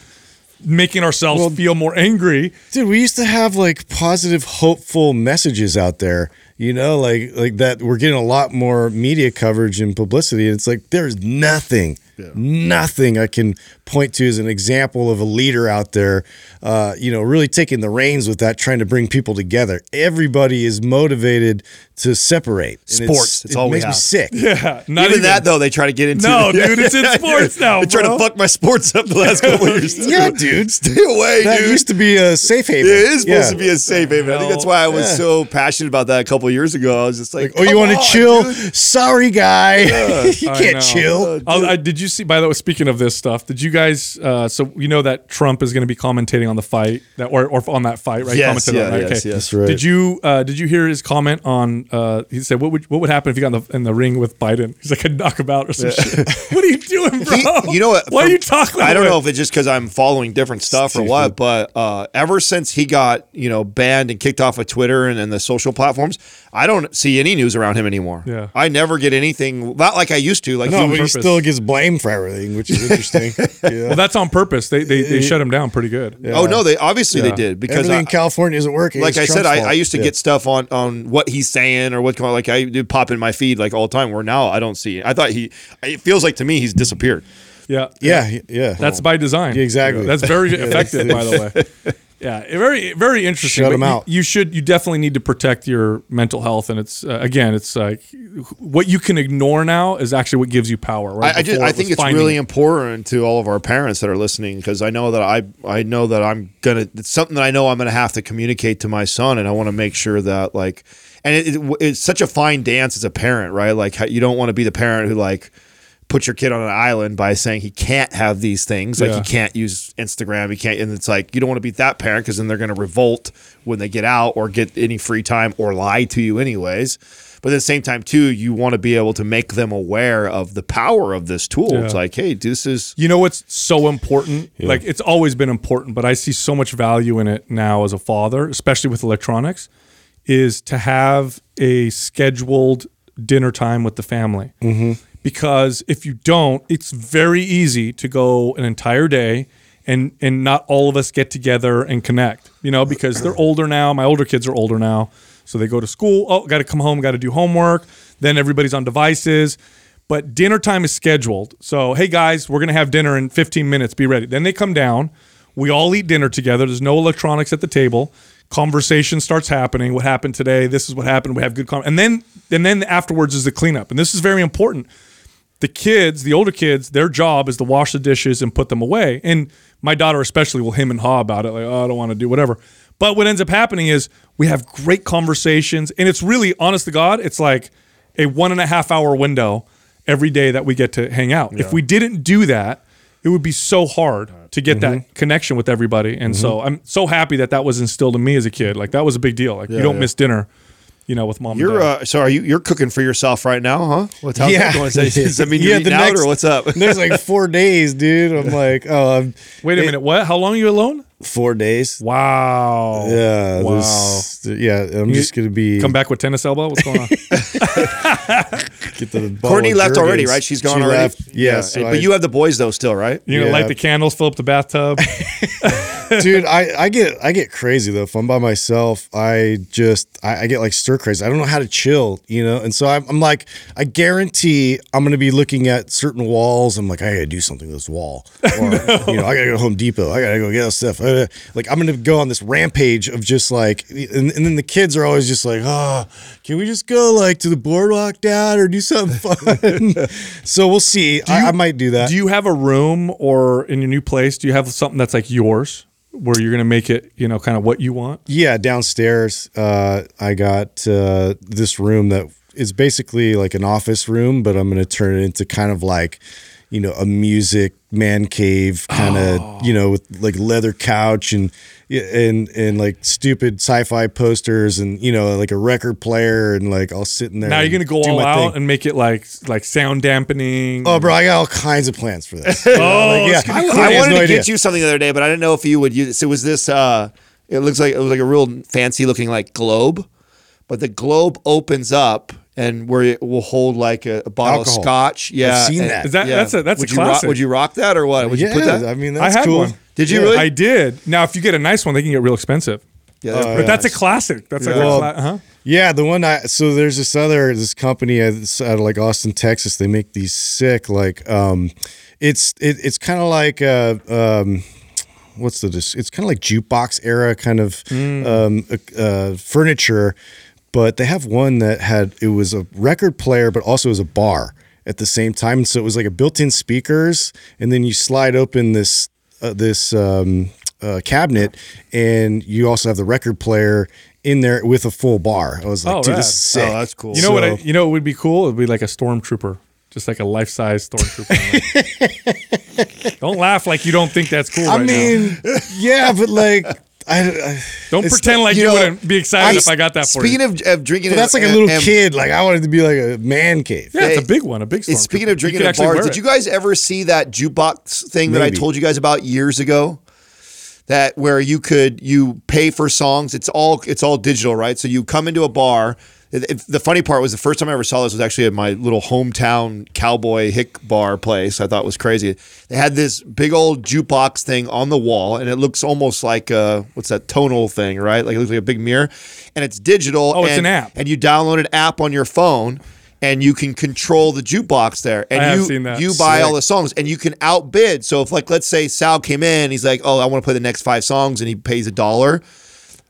making ourselves feel more angry. Dude, we used to have like positive, hopeful messages out there, you know, like like that. We're getting a lot more media coverage and publicity. And it's like there's nothing, nothing I can point to as an example of a leader out there, uh, you know, really taking the reins with that, trying to bring people together. Everybody is motivated to separate. Sports, it's it all we makes me have. sick. Yeah, not even, that though, they try to get into. No, dude, it's in sports now, They try bro. to fuck my sports up the last couple of years. Yeah, dude. stay away, That dude. used to be a safe haven. it is supposed Yeah. to be a safe haven. I think that's why I was Yeah. so passionate about that a couple of years ago. I was just like, Oh, you want to chill? dude." Sorry, guy. you can't chill. Oh, I, did you see? By the way, speaking of this stuff, did you guys? Uh, so you know that Trump is going to be commentating on the fight that or, or on that fight, right? Yes, yeah, that, yes, yes. Right. Did you uh, did you hear his comment on? Uh, he said, "What would what would happen if you got in the, in the ring with Biden?" He's like, "I'd knock him out or some shit." what are you doing, bro? He- you know what? Why from- are you talking? I don't way? know if it's just because I'm following different stuff or what, but uh, ever since he got you know banned and kicked off of Twitter and, and the social platforms, I don't see any news around him anymore. Yeah. I never get anything not like I used to. Like No, he but he still gets blamed for everything, which is interesting. yeah. Well, that's on purpose. They they, they shut him down pretty good. oh no, they obviously Yeah. they did because Everything I, in California isn't working. like It's I said, I. I used to Yeah. get stuff on on what he's saying or what like I do pop in my feed like all the time. Where now I don't see. it. I thought he. It feels like to me he's disappeared. Yeah, Yeah, yeah. That's by design. Exactly. That's very effective, by the way. Yeah, very very interesting. Shut but 'em you- out. You, should you definitely need to protect your mental health, and it's uh, again, it's like what you can ignore now is actually what gives you power. Right? I, I, just, I think it's really important to all of our parents that are listening because I know that I I know that I'm gonna it's something that I know I'm gonna have to communicate to my son and I want to make sure that like and it, it- it's such a fine dance as a parent right like you don't want to be the parent who like puts your kid on an island by saying he can't have these things like Yeah. he can't use Instagram he can't and it's like you don't want to be that parent because then they're gonna revolt when they get out or get any free time or lie to you anyways. But at the same time, too, you want to be able to make them aware of the power of this tool. It's like, hey, this is You know what's so important? Like it's always been important, but I see so much value in it now as a father, especially with electronics, is to have a scheduled dinner time with the family. Mm-hmm. Because if you don't, it's very easy to go an entire day and and not all of us get together and connect. You know, because they're older now. My older kids are older now, so they go to school. Oh, got to come home, got to do homework. Then everybody's on devices but dinner time is scheduled. So, hey guys, we're gonna have dinner in 15 minutes. Be ready. Then they come down. We all eat dinner together. There's no electronics at the table. Conversation starts happening. What happened today? This is what happened. We have good and then and then afterwards is the cleanup. And this is very important. The kids, the older kids, their job is to wash the dishes and put them away. And my daughter especially will him and haw about it, like, oh, I don't want to do whatever. But what ends up happening is we have great conversations, and it's really, honest to God, it's like a one and a half hour window every day that we get to hang out. If we didn't do that, it would be so hard to get that mm-hmm. connection with everybody. And so mm-hmm. I'm so happy that that was instilled in me as a kid. Like that was a big deal. Like you don't miss dinner, you know, with mom. You're and dad. uh, so are you? You're cooking for yourself right now, huh? What's how's that going? Does, does that mean you're Yeah, eating the out next- or what's up? There's like four days, dude. I'm like, oh, I'm, Wait a minute. What? How long are you alone? Four days. Wow. Yeah, Wow. this- yeah. I'm just gonna be Come back with tennis elbow. What's going on? Get the Courtney of left already, right? She's gone She already. left. Yeah, so and- I- but you have the boys though, still, right? You're gonna Yeah. light the candles, fill up the bathtub. dude I, I get i get crazy though if i'm by myself i just I, I get like stir crazy i don't know how to chill you know and so I'm, I'm like i guarantee i'm gonna be looking at certain walls i'm like i gotta do something with this wall or you know i gotta go to home depot i gotta go get this stuff Uh, like i'm gonna go on this rampage of just like and, and then the kids are always just like oh can we just go like to the boardwalk dad or do something fun so we'll see I, I might do that do you have a room or in your new place? Do you have something that's like yours, where you're gonna make it, you know, kind of what you want? Yeah, downstairs, uh, I got uh, this room that is basically like an office room, but I'm going to turn it into kind of like, you know, a music man cave kind of, Oh. you know, with like leather couch and and and like stupid sci-fi posters and you know like a record player and like I'll sit in there. Now you're gonna go all out thing. and make it like like sound dampening. Oh, bro, I got all kinds of plans for this. Oh, yeah. it's I- cool. I I wanted no to idea. get you something the other day, but I didn't know if you would use. It. So was this? uh It looks like it was like a real fancy looking like globe, but the globe opens up and where it will hold like a, a bottle Alcohol. of scotch. Yeah, I've seen and- that. Is that- that's a- that's a would you rock, classic. would you rock that or what? Would you put that? I mean, I that's had cool. one. Did you Yeah. really? I did. Now, if you get a nice one, they can get real expensive. yeah, Oh, But that's a classic. That's like a Well, cla- huh? Yeah, the one I so there's this other this company uh, out of like Austin, Texas. They make these sick like um, it's it, it's kind of like uh um. What's the? dis- It's kind of like jukebox era kind of um, uh, uh, furniture, but they have one that had it was a record player, but also was a bar at the same time. And so it was like a built-in speakers, and then you slide open this uh, this um, uh, cabinet, and you also have the record player in there with a full bar. I was like, Oh, dude, rad. this is sick. Oh, that's cool. You know what? I, So- you know what would be cool? It would be like a stormtrooper, just like a life size stormtrooper. don't laugh like you don't think that's cool. I right now. mean, yeah, but like, I, I don't pretend like you you, know, wouldn't be excited if I got that for Speaking you. of, of drinking, but that's like a and- little and- kid. Like, I wanted to be like a man cave. yeah, it's a big one, a big stormtrooper. It's speaking of drinking could at bars, did you guys ever see that jukebox thing that I told you guys about years ago? That where you could you pay for songs. It's all it's all digital, right? So you come into a bar. It- it- the funny part was the first time I ever saw this was actually at my little hometown cowboy hick bar place. I thought it was crazy. They had this big old jukebox thing on the wall, and it looks almost like a, what's that tonal thing, right? Like it looks like a big mirror, and it's digital. Oh, it's an app. and you download an app on your phone. And you can control the jukebox there, and I you seen that. you buy Sick. all the songs and you can outbid. So if like let's say Sal came in, he's like, "Oh, I want to play the next five songs," and he pays a dollar.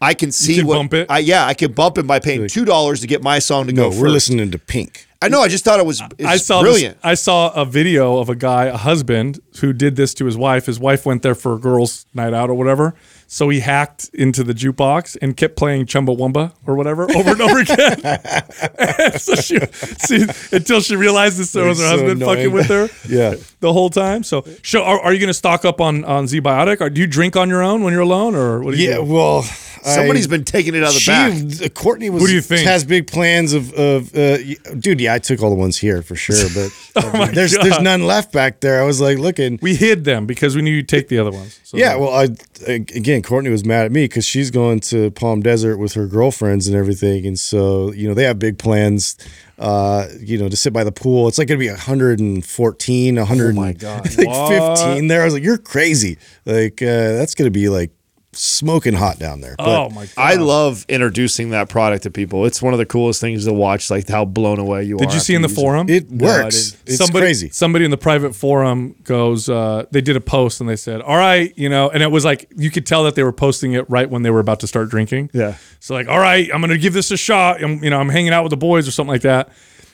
I can see can what bump it? I yeah, I can bump it by paying two dollars to get my song to No, go. we're first. listening to Pink. I know. I just thought it was I saw brilliant. This, I saw a video of a guy, a husband, who did this to his wife. His wife went there for a girls' night out or whatever. So he hacked into the jukebox and kept playing Chumbawamba or whatever over and over again. so she, see, until she realized this was her so husband annoying. fucking with her. Yeah. The whole time. So, so are, are you going to stock up on on ZBiotic? Or do you drink on your own when you're alone, or what do you Yeah, do? well, Somebody's I- been taking it out of the she, back. Courtney was. Who do you think? has big plans of of uh, dude? Yeah, I took all the ones here for sure, but Oh my there's God. there's none left back there. I was like looking. We hid them because we knew you'd take the other ones. So Yeah, well, I again, Courtney was mad at me because she's going to Palm Desert with her girlfriends and everything, and so you know they have big plans. Uh, you know, to sit by the pool. It's like going to be 114, 100. Oh my god, like What? 15 there. I was like, you're crazy. Like uh, that's going to be like smoking hot down there. But oh my god. I love introducing that product to people. It's one of the coolest things to watch, like how blown away you are. Did you see in the forum? it No, I works. didn't. it's somebody, crazy. Somebody in the private forum goes, uh, they did a post and they said, all right, you know, and it was like, you could tell that they were posting it right when they were about to start drinking. Yeah. So like, all right, I'm going to give this a shot. I'm, you know, I'm hanging out with the boys or something like that.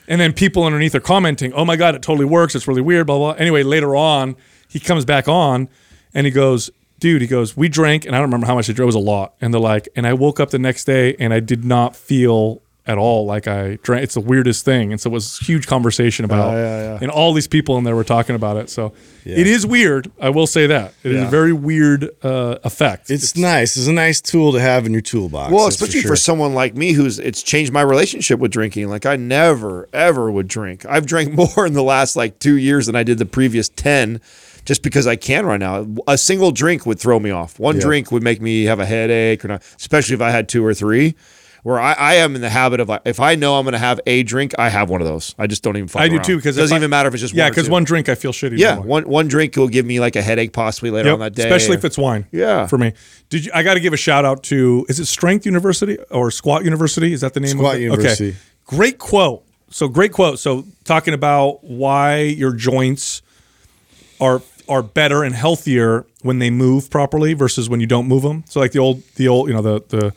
And then people underneath are commenting, "Oh my god, it totally works. It's really weird." Blah blah. Anyway, later on, he comes back on, and he goes, "Dude," he goes, "We drank, and I don't remember how much I drank. It was a lot." And they're like, and I woke up the next day, and I did not feel at all like I drank. It's the weirdest thing, and so it was a huge conversation about. Oh, yeah, yeah. And all these people in there were talking about it. So it is weird. I will say that it is Yeah. a very weird uh, effect. It's, nice. It's a nice tool to have in your toolbox. Well, especially for, sure. someone like me who's it's changed my relationship with drinking. Like I never ever would drink. I've drank more in the last like 2 years than I did the previous 10 just because I can right now. A single drink would throw me off. One Yeah. drink would make me have a headache or not, especially if I had two or three. Where I, I am in the habit of like, if I know I'm going to have a drink, I have one of those. I just don't even. Fuck I do around. too because it doesn't I- even matter if it's just yeah. one. Because Because one drink I feel shitty. yeah, normally. one one drink will give me like a headache possibly later Yep, on that day. especially if it's wine. Yeah. for me. Did you? I got to give a shout out to is it Strength University or Squat University? Is that the name Squat of it? University. Okay, great quote. So great quote. So talking about why your joints are are better and healthier when they move properly versus when you don't move them. So like the old the old you know the the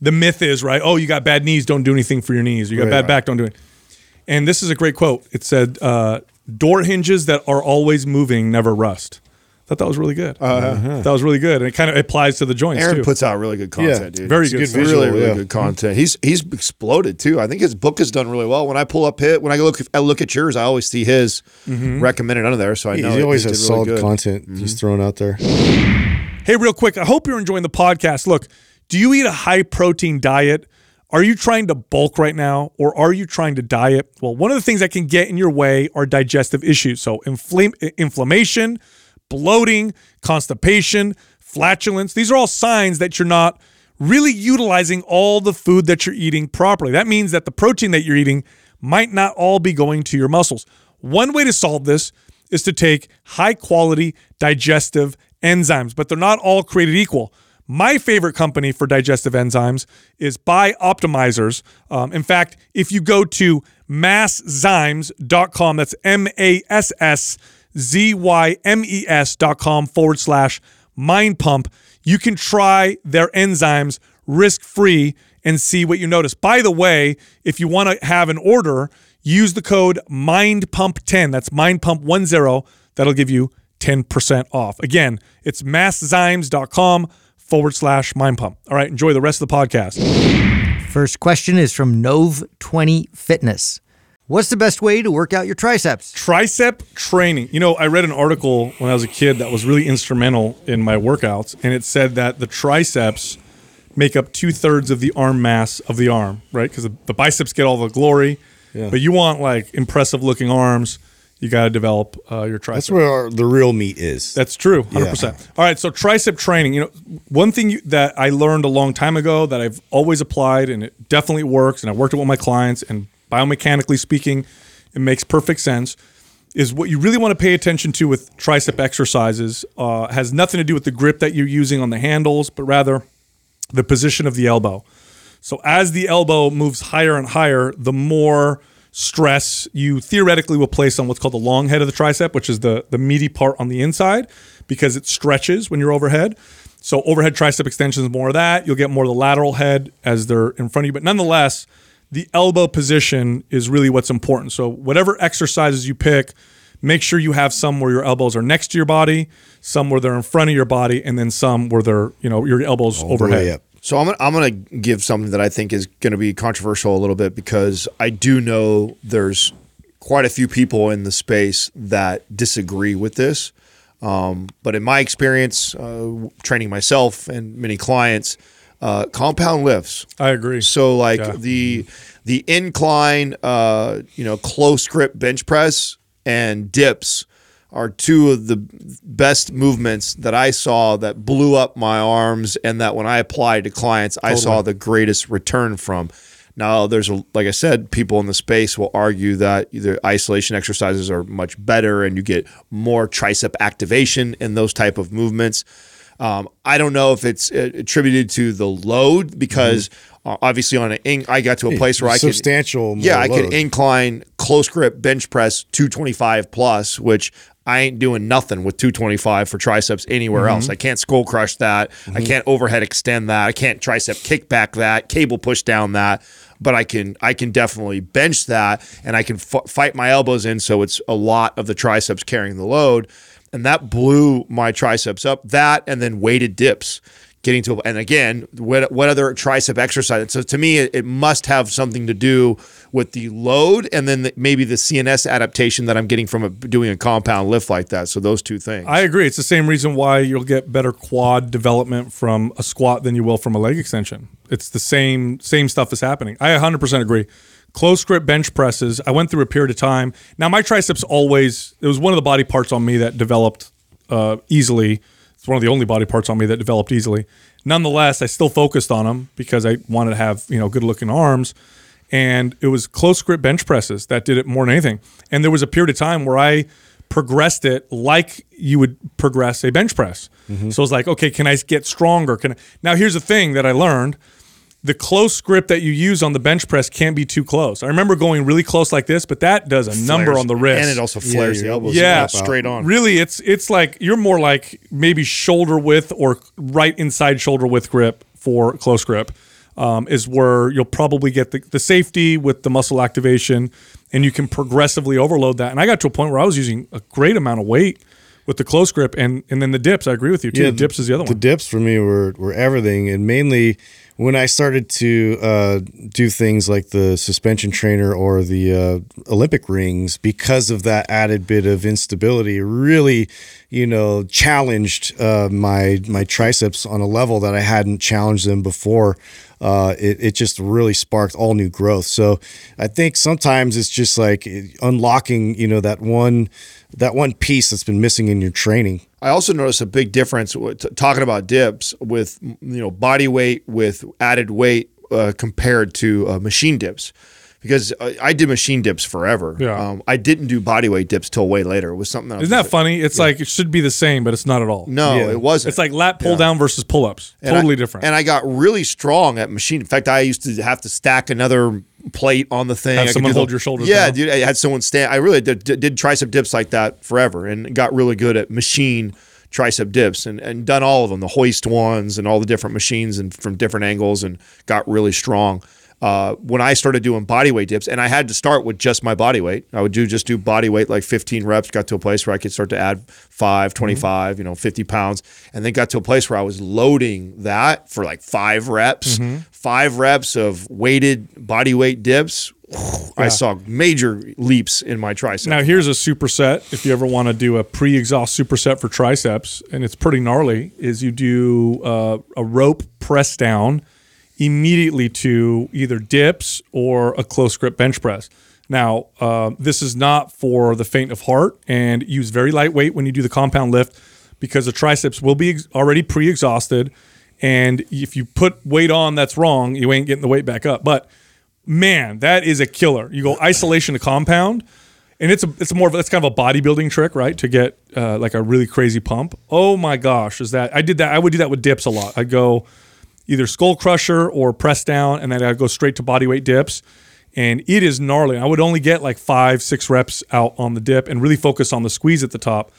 the myth is right. Oh, you got bad knees, don't do anything for your knees. You got Right. bad back, don't do it. And this is a great quote. It said, uh, "Door hinges that are always moving never rust." Thought that was really good. Uh-huh. That was really good, and it kind of applies to the joints Aaron too. puts out really good content, dude. Very It's good good stuff. really, really yeah. good mm-hmm. content. He's he's exploded too. I think his book has done really well. When I pull up hit, when I look I look at yours, I always see his mm-hmm. recommended under there. So I know he it- always it has really solid good. content he's mm-hmm. throwing out there. Hey, real quick, I hope you're enjoying the podcast. Look, do you eat a high protein diet? Are you trying to bulk right now or are you trying to diet? Well, one of the things that can get in your way are digestive issues. So, inflame, inflammation, bloating, constipation, flatulence. These are all signs that you're not really utilizing all the food that you're eating properly. That means that the protein that you're eating might not all be going to your muscles. One way to solve this is to take high quality digestive enzymes, but they're not all created equal. My favorite company for digestive enzymes is BiOptimizers. Um, in fact, if you go to masszymes.com, that's M A S S Z Y M E S.com forward slash mind pump, you can try their enzymes risk free and see what you notice. By the way, if you want to have an order, use the code mind pump 10. That's mind pump 10. That'll give you 10% off. Again, it's masszymes.com forward slash mind pump. All right, enjoy the rest of the podcast. First question is from Nove20 Fitness. What's the best way to work out your triceps? Tricep training. You know, I read an article when I was a kid that was really instrumental in my workouts, and it said that the triceps make up two thirds of the arm mass of the arm, right? Because the, the biceps get all the glory, but you want like impressive looking arms. You got to develop uh, your triceps. That's where our, the real meat is. That's true, hundred percent. All right, so tricep training. You know, one thing you, that I learned a long time ago that I've always applied, and it definitely works, and I worked it with my clients, and biomechanically speaking, it makes perfect sense. Is what you really want to pay attention to with tricep exercises uh, has nothing to do with the grip that you're using on the handles, but rather the position of the elbow. So as the elbow moves higher and higher, the more stress you theoretically will place on what's called the long head of the tricep, which is the the meaty part on the inside, because it stretches when you're overhead. So overhead tricep extensions, more of that. You'll get more of the lateral head as they're in front of you, but nonetheless, the elbow position is really what's important. So whatever exercises you pick, make sure you have some where your elbows are next to your body, some where they're in front of your body, and then some where they're you know your elbows overhead. So I'm gonna, I'm going to give something that I think is going to be controversial a little bit because I do know there's quite a few people in the space that disagree with this. Um, but in my experience, uh, training myself and many clients, uh, compound lifts. I agree. So like Yeah. the the incline, uh, you know, close grip bench press and dips are two of the best movements that I saw that blew up my arms and that when I applied to clients, I saw the greatest return from. Now, there's a, like I said, people in the space will argue that either isolation exercises are much better and you get more tricep activation in those type of movements. Um, I don't know if it's uh, attributed to the load because uh, obviously on an in, I got to a place where I could substantial. yeah I could incline close grip bench press 225 plus, which I ain't doing nothing with 225 for triceps anywhere else. I can't skull crush that. I can't overhead extend that. I can't tricep kickback that, cable push down that. But I can I can definitely bench that, and I can f- fight my elbows in, so it's a lot of the triceps carrying the load, and that blew my triceps up. That and then weighted dips getting to and again what what other tricep exercise so to me it, it must have something to do with the load and then the, maybe the cns adaptation that i'm getting from a, doing a compound lift like that so those two things I agree. It's the same reason why you'll get better quad development from a squat than you will from a leg extension. It's the same same stuff is happening. I 100% agree. Close grip bench presses. I went through a period of time. Now my triceps always it was one of the body parts on me that developed uh, easily. It's one of the only body parts on me that developed easily. Nonetheless, I still focused on them because I wanted to have you know good looking arms and it was close grip bench presses that did it more than anything. And there was a period of time where I progressed it like you would progress a bench press. Mm-hmm. So I was like, okay, can I get stronger? Can I? now here's the thing that I learned: the close grip that you use on the bench press can't be too close. I remember going really close like this, but that does a number on the wrist, and it also flares the you're- elbows yeah, straight on Really, it's it's like you're more like maybe shoulder width or right inside shoulder width grip for close grip. Um, is where you'll probably get the, the safety with the muscle activation, and you can progressively overload that. And I got to a point where I was using a great amount of weight with the close grip, and and then the dips. I agree with you too. the dips is the other The one. The dips for me were were everything, and mainly when I started to uh, do things like the suspension trainer or the uh, Olympic rings, because of that added bit of instability, really, you know, challenged uh, my my triceps on a level that I hadn't challenged them before. Uh, it, it just really sparked all new growth. So I think sometimes it's just like unlocking, you know, that one that one piece that's been missing in your training. I also noticed a big difference with, talking about dips with you know body weight with added weight uh, compared to uh, machine dips because I, I did machine dips forever. Yeah. Um, I didn't do body weight dips till way later. It was something. That Isn't that funny? It's like it should be the same, but it's not at all. No, Yeah. it wasn't. It's like lat pull down versus pull ups. Totally I- different. And I got really strong at machine. In fact, I used to have to stack another plate on the thing. Have I could someone hold your shoulders Yeah, down. dude. I had someone stand. I really did, did, did tricep dips like that forever, and got really good at machine tricep dips, and, and done all of them, the hoist ones, and all the different machines, and from different angles, and got really strong. Uh, when I started doing body weight dips, and I had to start with just my body weight. I would do just do body weight like 15 reps. Got to a place where I could start to add five, 25, you know, 50 pounds, and then got to a place where I was loading that for like five reps, five reps of weighted body weight dips. I saw major leaps in my triceps. Now here's a superset. If you ever want to do a pre-exhaust superset for triceps, and it's pretty gnarly, is you do uh, a rope press down immediately to either dips or a close grip bench press. Now uh, this is not for the faint of heart, and use very lightweight when you do the compound lift because the triceps will be ex- already pre-exhausted, and if you put weight on that's wrong, you ain't getting the weight back up. But man, that is a killer. You go isolation to compound, and it's a it's more of it's kind of a bodybuilding trick, right? To get uh, like a really crazy pump. Oh my gosh, is that I did that? I would do that with dips a lot. I'd go either skull crusher or press down, and then I'd go straight to body weight dips. And it is gnarly. I would only get like five, six reps out on the dip and really focus on the squeeze at the top.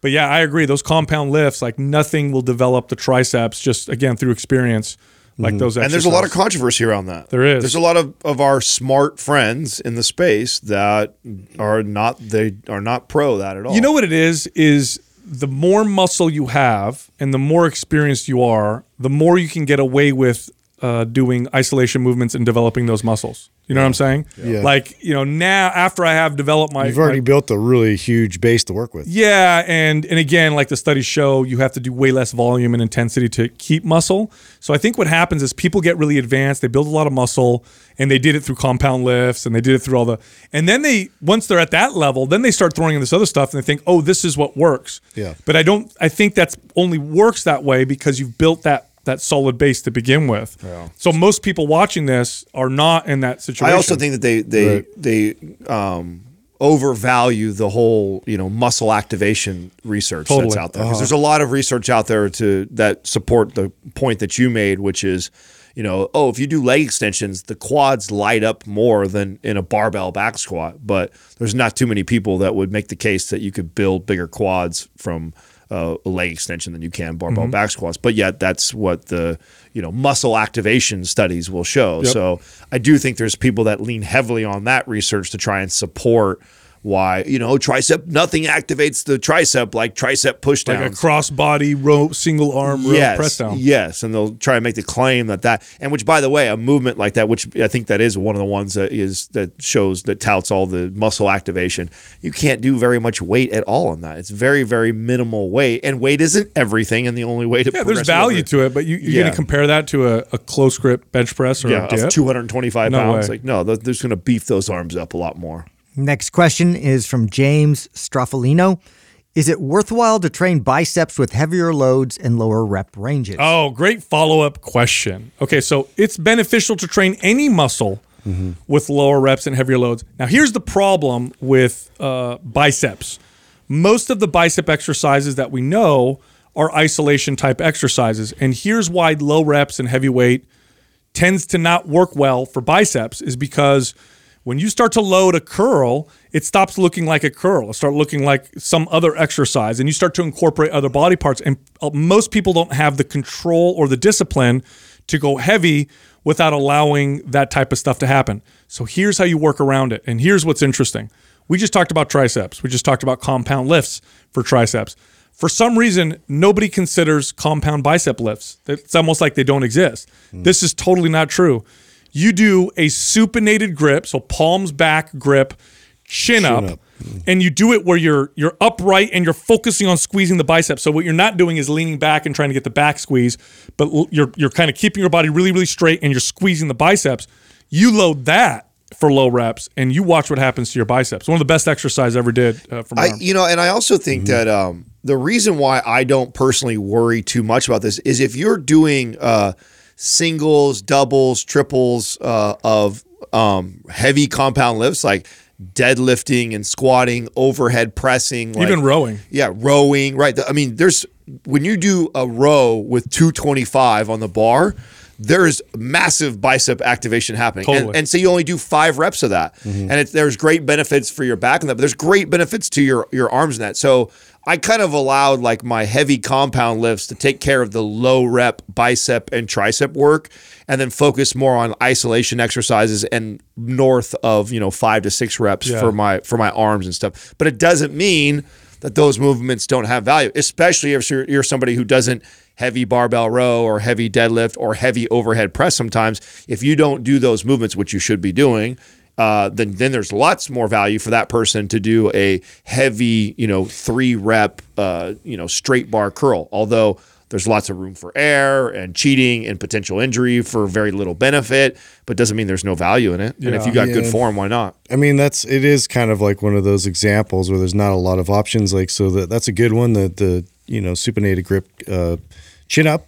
But yeah, I agree. Those compound lifts, like nothing will develop the triceps just again through experience, like mm-hmm. those. and there's a lot of controversy around that. There is. There's a lot of, of our smart friends in the space that are not they are not pro that at all. You know what it is? Is the more muscle you have and the more experienced you are, the more you can get away with uh, doing isolation movements and developing those muscles. You know what I'm saying? Yeah. Like you know now after I have developed my You've already my- built a really huge base to work with. yeah, and and again, like the studies show, you have to do way less volume and intensity to keep muscle. So I think what happens is people get really advanced, they build a lot of muscle, and they did it through compound lifts, and they did it through all the, and then they once they're at that level, then they start throwing in this other stuff, and they think, oh, this is what works. Yeah. But I don't. I think that's only works that way because you've built that that solid base to begin with. So most people watching this are not in that situation. I also think that they they Right. they um, overvalue the whole you know muscle activation research that's Totally. out there 'Cause there's a lot of research out there to that support the point that you made, which is you know, oh, if you do leg extensions, the quads light up more than in a barbell back squat. But there's not too many people that would make the case that you could build bigger quads from uh, a leg extension than you can barbell back squats. But yet, that's what the you know muscle activation studies will show. So I do think there's people that lean heavily on that research to try and support why you know tricep nothing activates the tricep like tricep push like a crossbody row, single arm row yes, press down. Yes, and they'll try and make the claim that that, and which, by the way, a movement like that, which I think that is one of the ones that is that shows that touts all the muscle activation. You can't do very much weight at all on that. It's very, very minimal weight, and weight isn't everything. And the only way to Yeah, there's value to it, but you, you're Yeah. going to compare that to a, a close grip bench press or yeah, a dip. of 225 No pounds. way. Like no, th- there's going to beef those arms up a lot more. Next question is from James Straffolino. Is it worthwhile to train biceps with heavier loads and lower rep ranges? Oh, great follow up question. Okay, so it's beneficial to train any muscle with lower reps and heavier loads. Now, here's the problem with uh, biceps most of the bicep exercises that we know are isolation type exercises. And here's why low reps and heavy weight tends to not work well for biceps is because when you start to load a curl, it stops looking like a curl. It start looking like some other exercise, and you start to incorporate other body parts. And uh, most people don't have the control or the discipline to go heavy without allowing that type of stuff to happen. So here's how you work around it. And here's what's interesting. We just talked about triceps. We just talked about compound lifts for triceps. For some reason, nobody considers compound bicep lifts. It's almost like they don't exist. This is totally not true. You do a supinated grip, so palms back grip, chin, up, up. and you do it where you're you're upright and you're focusing on squeezing the biceps. So what you're not doing is leaning back and trying to get the back squeeze, but you're you're kind of keeping your body really really straight and you're squeezing the biceps. You load that for low reps, and you watch what happens to your biceps. One of the best exercise I ever did uh, for my I, you know, and I also think that um, the reason why I don't personally worry too much about this is if you're doing uh, singles, doubles, triples uh, of um, heavy compound lifts like deadlifting and squatting, overhead pressing, like, Even rowing. yeah, rowing, right? I mean, there's when you do a row with 225 on the bar, there's massive bicep activation happening. And, Totally. and so you only do five reps of that. And it's, there's great benefits for your back and that, but there's great benefits to your, your arms in that. So I kind of allowed like my heavy compound lifts to take care of the low rep bicep and tricep work and then focus more on isolation exercises and north of, you know, five to six reps Yeah. for my for my arms and stuff. But it doesn't mean that those movements don't have value, especially if you're, you're somebody who doesn't heavy barbell row or heavy deadlift or heavy overhead press sometimes. If you don't do those movements, which you should be doing, uh, then then there's lots more value for that person to do a heavy, you know, three rep, uh, you know, straight bar curl. Although there's lots of room for error and cheating and potential injury for very little benefit, but doesn't mean there's no value in it. And if you got good form, why not? I mean, that's it is kind of like one of those examples where there's not a lot of options. Like, so that that's a good one. The the you know supinated grip uh, chin up.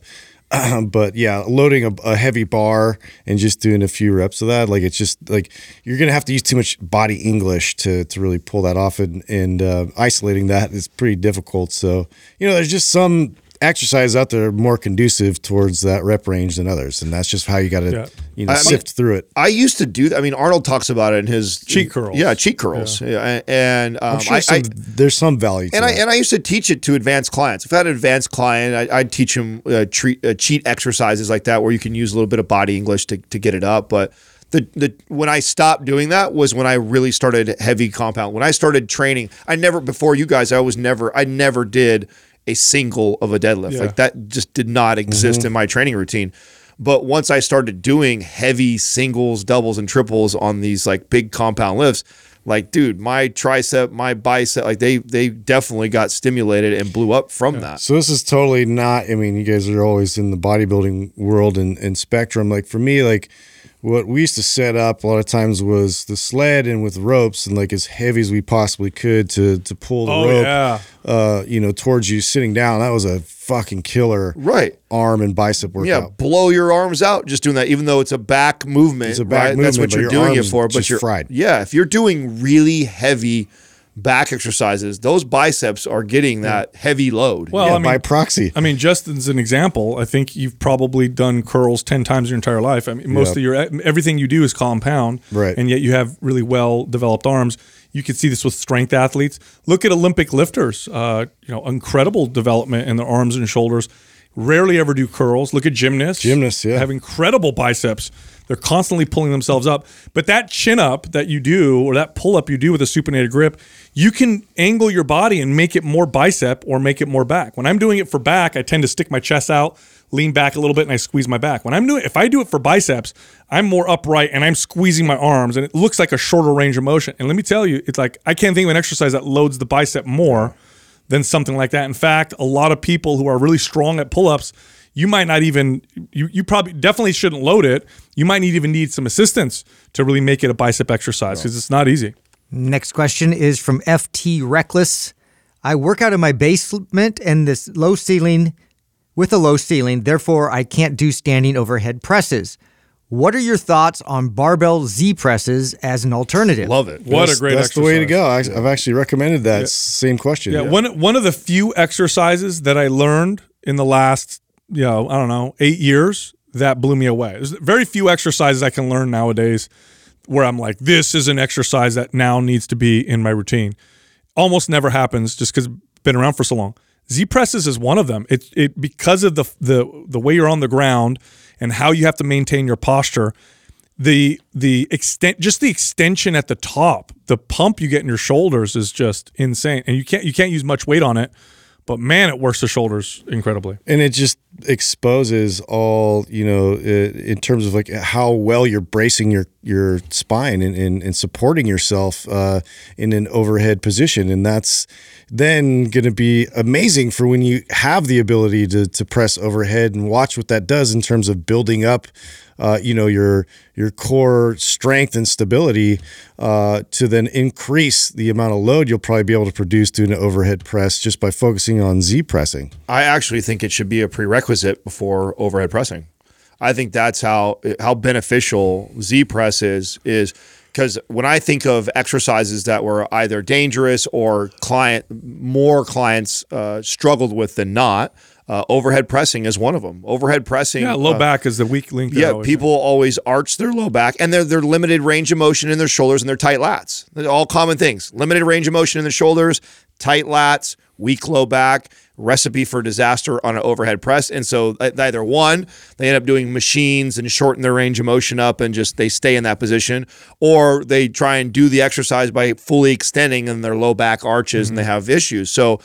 but yeah, loading a, a heavy bar and just doing a few reps of that, like it's just like you're gonna have to use too much body English to to really pull that off, and and uh, isolating that is pretty difficult. So you know, there's just some exercises out there more conducive towards that rep range than others, and that's just how you got to Yeah. you know I mean- sift through it. I used to do that. I mean, Arnold talks about it in his Cheat curls. Yeah, cheat curls. Yeah, and um, I'm sure I, some, I, there's some value to and I that. and I used to teach it to advanced clients. If I had an advanced client, I, I'd teach them uh, treat, uh, cheat exercises like that, where you can use a little bit of body English to, to get it up. But the the when I stopped doing that was when I really started heavy compound. When I started training, I never before you guys, I was never I never did a single of a deadlift Yeah. like that. Just did not exist mm-hmm. in my training routine. But once I started doing heavy singles, doubles, and triples on these like big compound lifts, like dude, my tricep, my bicep, like they they definitely got stimulated and blew up from that. So this is totally not. I mean, you guys are always in the bodybuilding world and, and spectrum. Like for me, like what we used to set up a lot of times was the sled and with ropes and like as heavy as we possibly could to to pull the Oh, rope, yeah. uh, you know, towards you sitting down. That was a fucking killer Right. arm and bicep workout. Yeah, blow your arms out just doing that, even though it's a back movement. It's a back right? That's what but you're your doing it for. But just you're fried. Yeah, if you're doing really heavy back exercises, those biceps are getting that heavy load. Well, Yeah, I mean, by proxy. I mean, just as an example, I think you've probably done curls ten times your entire life. I mean, most Yep. of your everything you do is compound, Right. And yet you have really well developed arms. You can see this with strength athletes. Look at Olympic lifters. Uh, you know, incredible development in their arms and shoulders. Rarely ever do curls. Look at gymnasts. Gymnasts, yeah. have incredible biceps. They're constantly pulling themselves up. But that chin up that you do, or that pull up you do with a supinated grip, you can angle your body and make it more bicep or make it more back. When I'm doing it for back, I tend to stick my chest out, lean back a little bit, and I squeeze my back. When I'm doing, if I do it for biceps, I'm more upright and I'm squeezing my arms, and it looks like a shorter range of motion. And let me tell you, it's like I can't think of an exercise that loads the bicep more than something like that. In fact, a lot of people who are really strong at pull-ups, you might not even you you probably definitely shouldn't load it. You might need even need some assistance to really make it a bicep exercise because it's not easy. Next question is from FT Reckless. I work out in my basement and this low ceiling with a low ceiling, therefore I can't do standing overhead presses. What are your thoughts on barbell Z presses as an alternative? Love it. What That's- a great That's exercise. the way to go. I, I've actually recommended that same question. Yeah, one one of the few exercises that I learned in the last, you know, I don't know, eight years that blew me away. There's very few exercises I can learn nowadays where I'm like, this is an exercise that now needs to be in my routine. Almost never happens just because been around for so long. Z presses is one of them. It it because of the the the way you're on the ground and how you have to maintain your posture. The the extent just the extension at the top, the pump you get in your shoulders is just insane. And you can't you can't use much weight on it, but man, it works the shoulders incredibly. and it just exposes all you know in terms of like how well you're bracing your your spine and, and, and supporting yourself uh, in an overhead position and that's then going to be amazing for when you have the ability to, to press overhead and watch what that does in terms of building up uh, you know your your core strength and stability uh, to then increase the amount of load you'll probably be able to produce doing an overhead press just by focusing on Z pressing. I actually think it should be a prerequisite before overhead pressing. I think that's how how beneficial Z press is is because when I think of exercises that were either dangerous or client more clients uh, struggled with than not, uh, overhead pressing is one of them. Overhead pressing, Yeah, low uh, back is the weak link. yeah, always. people always arch their low back and their their limited range of motion in their shoulders and their tight lats. They're all common things. Limited range of motion in the shoulders, tight lats, weak low back. Recipe for disaster on an overhead press. And so uh, either one, they end up doing machines and shorten their range of motion up and just they stay in that position, or they try and do the exercise by fully extending and their low back arches and they have issues. So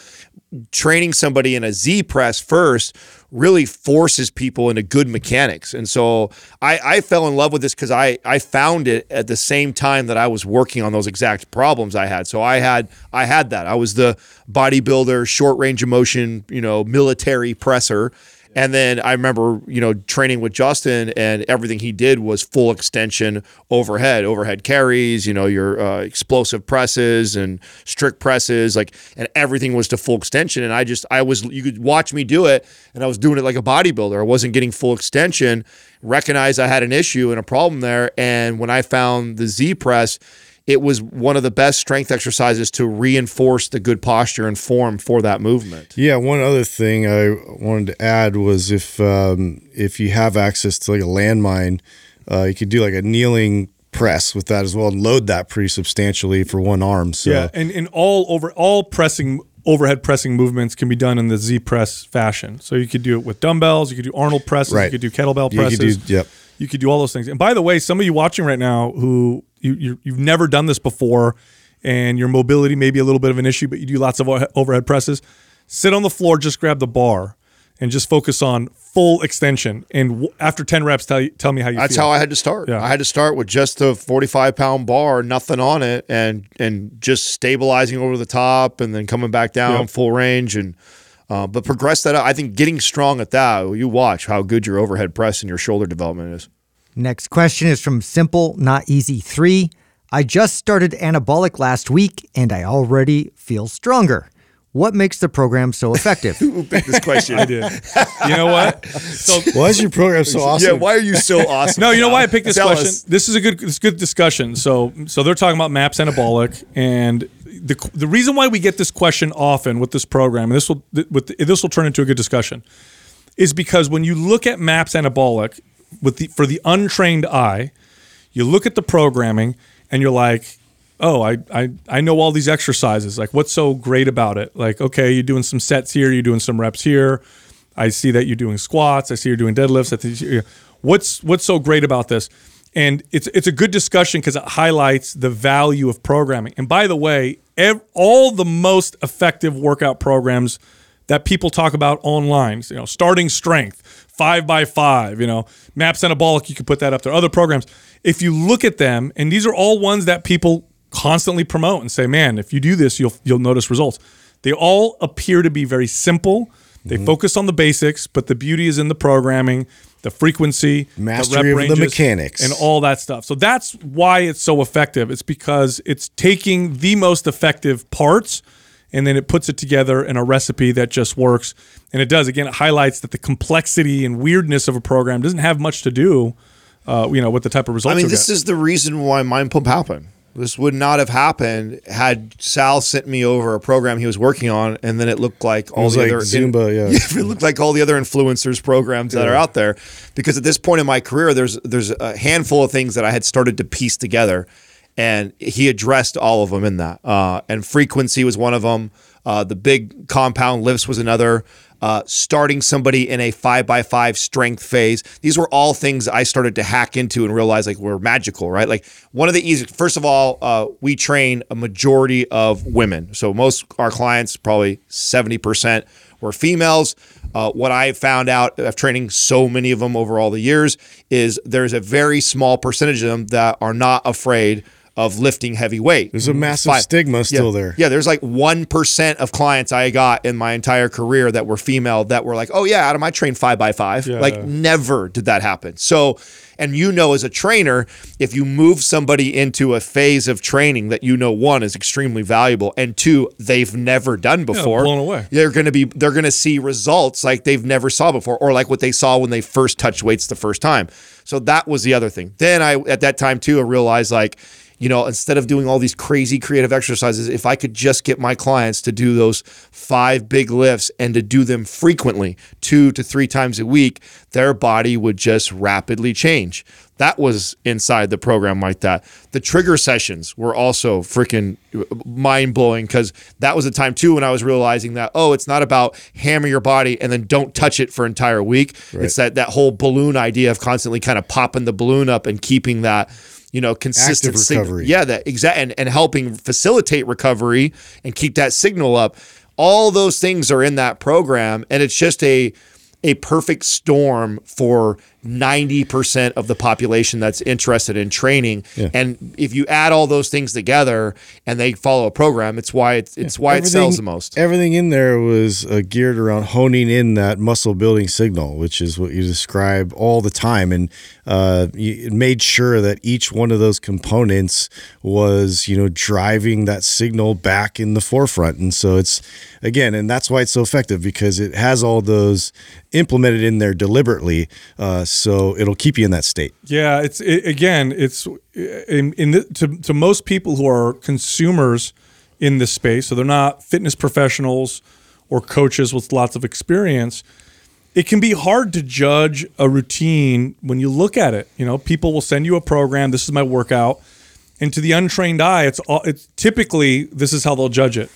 training somebody in a Z press first really forces people into good mechanics. And so I, I fell in love with this because I, I found it at the same time that I was working on those exact problems I had. So I had I had that. I was the bodybuilder, short range of motion, you know, military presser. And then I remember, you know, training with Justin, and everything he did was full extension overhead, overhead carries, you know, your uh, explosive presses and strict presses, like, and everything was to full extension. And I just, I was, you could watch me do it, and I was doing it like a bodybuilder. I wasn't getting full extension. Recognized I had an issue and a problem there, and when I found the Z press, it was one of the best strength exercises to reinforce the good posture and form for that movement. Yeah, one other thing I wanted to add was if um, if you have access to like a landmine, uh, you could do like a kneeling press with that as well and load that pretty substantially for one arm. So Yeah, and, and all over all pressing overhead pressing movements can be done in the Z press fashion. So you could do it with dumbbells, you could do Arnold presses, Right. you could do kettlebell You could presses. do- yep. You could do all those things. And by the way, some of you watching right now who you, you you've never done this before, and your mobility may be a little bit of an issue, but you do lots of overhead presses. Sit on the floor, just grab the bar, and just focus on full extension. And w- after ten reps, tell you, tell me how you feel. That's feel. how I had to start. Yeah. I had to start with just a 45 pound bar, nothing on it, and and just stabilizing over the top, and then coming back down Yep. full range, and uh, but progress that. Up. I think getting strong at that. You watch how good your overhead press and your shoulder development is. Next question is from Simple Not Easy 3. I just started anabolic last week and I already feel stronger. What makes the program so effective? Who picked this question? I did. You know what? So why is your program so awesome? Yeah, why are you so awesome? No, you know why I picked this Tell question? us. This is a good, it's good discussion. So, so they're talking about MAPS anabolic, and the the reason why we get this question often with this program, and this will with this will turn into a good discussion, is because when you look at MAPS Anabolic with the for the untrained eye, you look at the programming and you're like, oh, I I I know all these exercises. Like, what's so great about it? Like, okay, you're doing some sets here, you're doing some reps here. I see that you're doing squats. I see you're doing deadlifts. I think, what's what's so great about this? And it's it's a good discussion because it highlights the value of programming. And by the way, ev- all the most effective workout programs that people talk about online, you know, starting strength, five by five, you know, maps anabolic, you can put that up there. Other programs, if you look at them, and these are all ones that people constantly promote and say, man, if you do this, you'll you'll notice results. They all appear to be very simple. They Mm-hmm. focus on the basics, but the beauty is in the programming, the frequency, Mastery the rep of the mechanics. and all that stuff. So that's why it's so effective. It's because it's taking the most effective parts and then it puts it together in a recipe that just works. And it does. Again, it highlights that the complexity and weirdness of a program doesn't have much to do, uh, you know, with the type of results. I mean, this get. is the reason why Mind Pump happened. This would not have happened had Sal sent me over a program he was working on, and then it looked like all was the like other Zumba, yeah. it looked like all the other influencers programs that are out there. Because at this point in my career, there's there's a handful of things that I had started to piece together, and he addressed all of them in that. Uh, and frequency was one of them. Uh, the big compound lifts was another. Uh, starting somebody in a five by five strength phase. These were all things I started to hack into and realize like were magical, right? Like one of the easy. First of all, uh, we train a majority of women. So most our clients, probably seventy percent, were females. Uh, what I found out of training so many of them over all the years is there's a very small percentage of them that are not afraid of lifting heavy weight. There's a massive stigma still yeah. there. Yeah, there's like 1% of clients I got in my entire career that were female that were like, oh, yeah, Adam, I train five by five. Like, never did that happen. So, and you know, as a trainer, if you move somebody into a phase of training that you know, one, is extremely valuable, and two, they've never done before, blown away. they're going to be, they're going to see results like they've never saw before, or like what they saw when they first touched weights the first time. So that was the other thing. Then I, at that time too, I realized like, you know, instead of doing all these crazy creative exercises, if I could just get my clients to do those five big lifts and to do them frequently, two to three times a week, their body would just rapidly change. That was inside the program like that. The trigger sessions were also freaking mind blowing because that was a time too when I was realizing that, oh, it's not about hammer your body and then don't touch it for an entire week. It's that, that whole balloon idea of constantly kind of popping the balloon up and keeping that you know, consistent Active recovery. Yeah, that exact and, and helping facilitate recovery and keep that signal up. All those things are in that program, and it's just a a perfect storm for 90% of the population that's interested in training. And if you add all those things together and they follow a program, it's why it's, it's why it sells the most. Everything in there was uh, geared around honing in that muscle building signal, which is what you describe all the time, and uh, you made sure that each one of those components was, you know, driving that signal back in the forefront. And so it's again, and that's why it's so effective because it has all those implemented in there deliberately, uh, so it'll keep you in that state. Yeah, it's it, again, it's in, in the, to to most people who are consumers in this space, so they're not fitness professionals or coaches with lots of experience. It can be hard to judge a routine when you look at it. You know, people will send you a program. This is my workout, and to the untrained eye, it's all, it's typically this is how they'll judge it.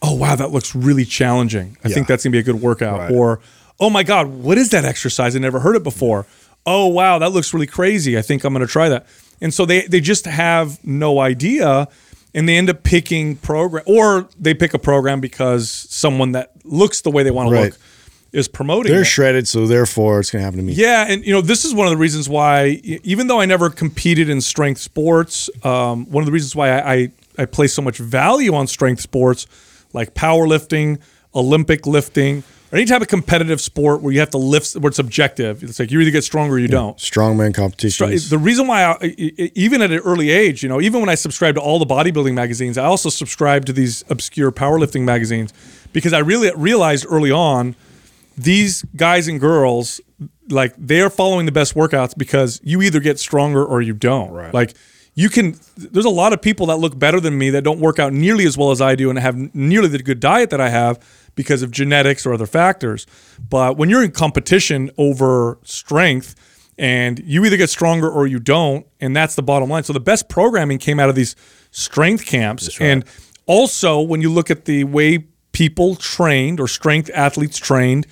Oh wow, that looks really challenging. I think that's gonna be a good workout. Or oh my god, what is that exercise? I never heard it before. Oh wow, that looks really crazy. I think I'm gonna try that. And so they they just have no idea, and they end up picking program, or they pick a program because someone that looks the way they want to look is promoting. They're it. shredded, so therefore it's going to happen to me. Yeah, and you know this is one of the reasons why, even though I never competed in strength sports, um, one of the reasons why I, I I place so much value on strength sports, like powerlifting, Olympic lifting, or any type of competitive sport where you have to lift, where it's objective. It's like you either get stronger or you don't. Strongman competitions. The reason why, I, even at an early age, you know, even when I subscribed to all the bodybuilding magazines, I also subscribed to these obscure powerlifting magazines because I really realized early on these guys and girls, like they are following the best workouts because you either get stronger or you don't. Right. Like you can there's a lot of people that look better than me that don't work out nearly as well as I do and have nearly the good diet that I have because of genetics or other factors. But when you're in competition over strength and you either get stronger or you don't, and that's the bottom line. So the best programming came out of these strength camps. And also when you look at the way people trained or strength athletes trained,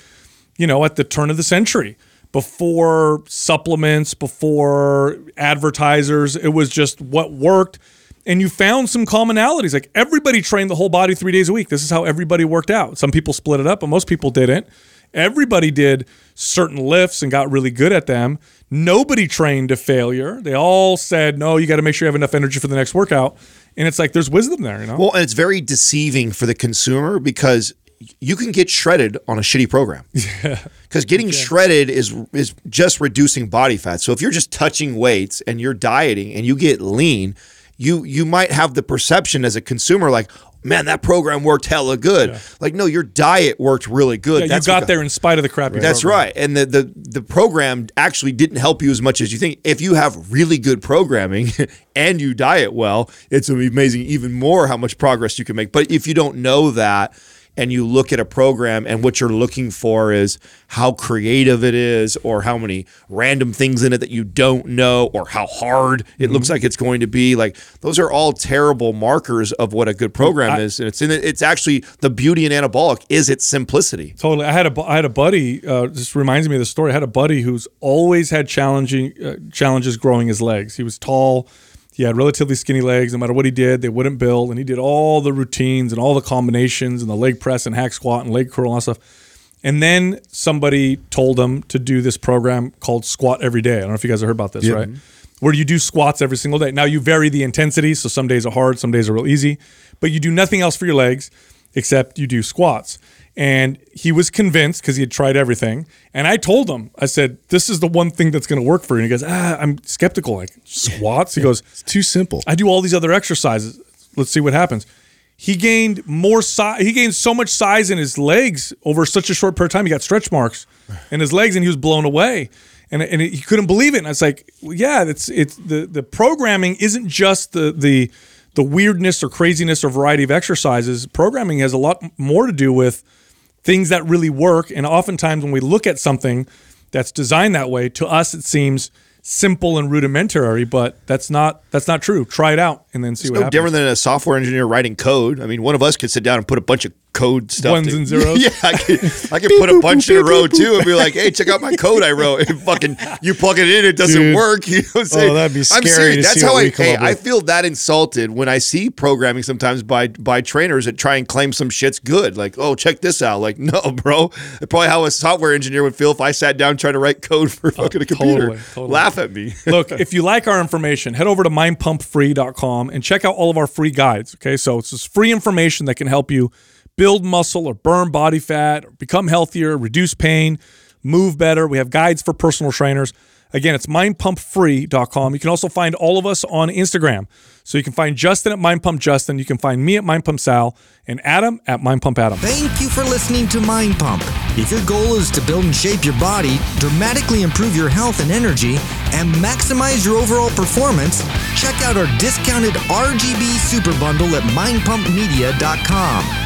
you know, at the turn of the century before supplements, before advertisers. It was just what worked. And you found some commonalities. Like everybody trained the whole body three days a week. This is how everybody worked out. Some people split it up, but most people didn't. Everybody did certain lifts and got really good at them. Nobody trained to failure. They all said, no, you got to make sure you have enough energy for the next workout. And it's like there's wisdom there, you know? Well, and it's very deceiving for the consumer because you can get shredded on a shitty program. Yeah. Because getting shredded is is just reducing body fat. So if you're just touching weights and you're dieting and you get lean, you you might have the perception as a consumer like, man, that program worked hella good. Like, no, your diet worked really good. yeah, That's you got there in spite of the crappy That's program. right. And the, the the program actually didn't help you as much as you think. If you have really good programming and you diet well, it's amazing even more how much progress you can make. But if you don't know that and you look at a program and what you're looking for is how creative it is or how many random things in it that you don't know or how hard it looks like it's going to be like those are all terrible markers of what a good program is and it's in it, it's actually the beauty in anabolic is its simplicity Totally. I had a I had a buddy. Uh, this reminds me of the story. I had a buddy who's always had challenging uh, challenges growing his legs. He was tall. He had relatively skinny legs. No matter what he did, they wouldn't build. And he did all the routines and all the combinations and the leg press and hack squat and leg curl and all that stuff. And then somebody told him to do this program called Squat Every Day. I don't know if you guys have heard about this, right? Where you do squats every single day. Now you vary the intensity, so some days are hard, some days are real easy, but you do nothing else for your legs except you do squats. And he was convinced because he had tried everything. And I told him, I said, "This is the one thing that's going to work for you." And he goes, "Ah, I'm skeptical. Like squats." He goes, It's too simple. I do all these other exercises. Let's see what happens. He gained more size. He gained so much size in his legs over such a short period of time. He got stretch marks in his legs, and he was blown away. And, and he couldn't believe it. And I was like, well, "Yeah, it's it's the the programming isn't just the the the weirdness or craziness or variety of exercises. Programming has a lot more to do with things that really work. And oftentimes, when we look at something that's designed that way, to us it seems simple and rudimentary, but that's not that's not true. Try it out and then see what no happens. different than a software engineer writing code. I mean, one of us could sit down and put a bunch of code stuff. Ones to- and zeros? yeah, I could, I could put a bunch in a row too and be like, "Hey, check out my code I wrote." And fucking, you plug it in, it doesn't Dude. work. You know what I'm oh, saying? Oh, that'd be I'm scary serious. to That's see how I. Hey, I feel that insulted when I see programming sometimes by by trainers that try and claim some shit's good. Like, oh, check this out. Like, no, bro. Probably how a software engineer would feel if I sat down trying to write code for oh, fucking a computer. totally, totally. Laugh at me. Look, if you like our information, head over to mindpumpfree.com and check out all of our free guides. Okay, so it's just free information that can help you build muscle or burn body fat, or become healthier, reduce pain, move better. We have guides for personal trainers. Again, it's mindpumpfree.com. You can also find all of us on Instagram. So you can find Justin at mindpumpjustin. You can find me at mindpumpsal and Adam at mindpumpadam. Thank you for listening to Mind Pump. If your goal is to build and shape your body, dramatically improve your health and energy, and maximize your overall performance, check out our discounted RGB Super Bundle at mindpumpmedia.com.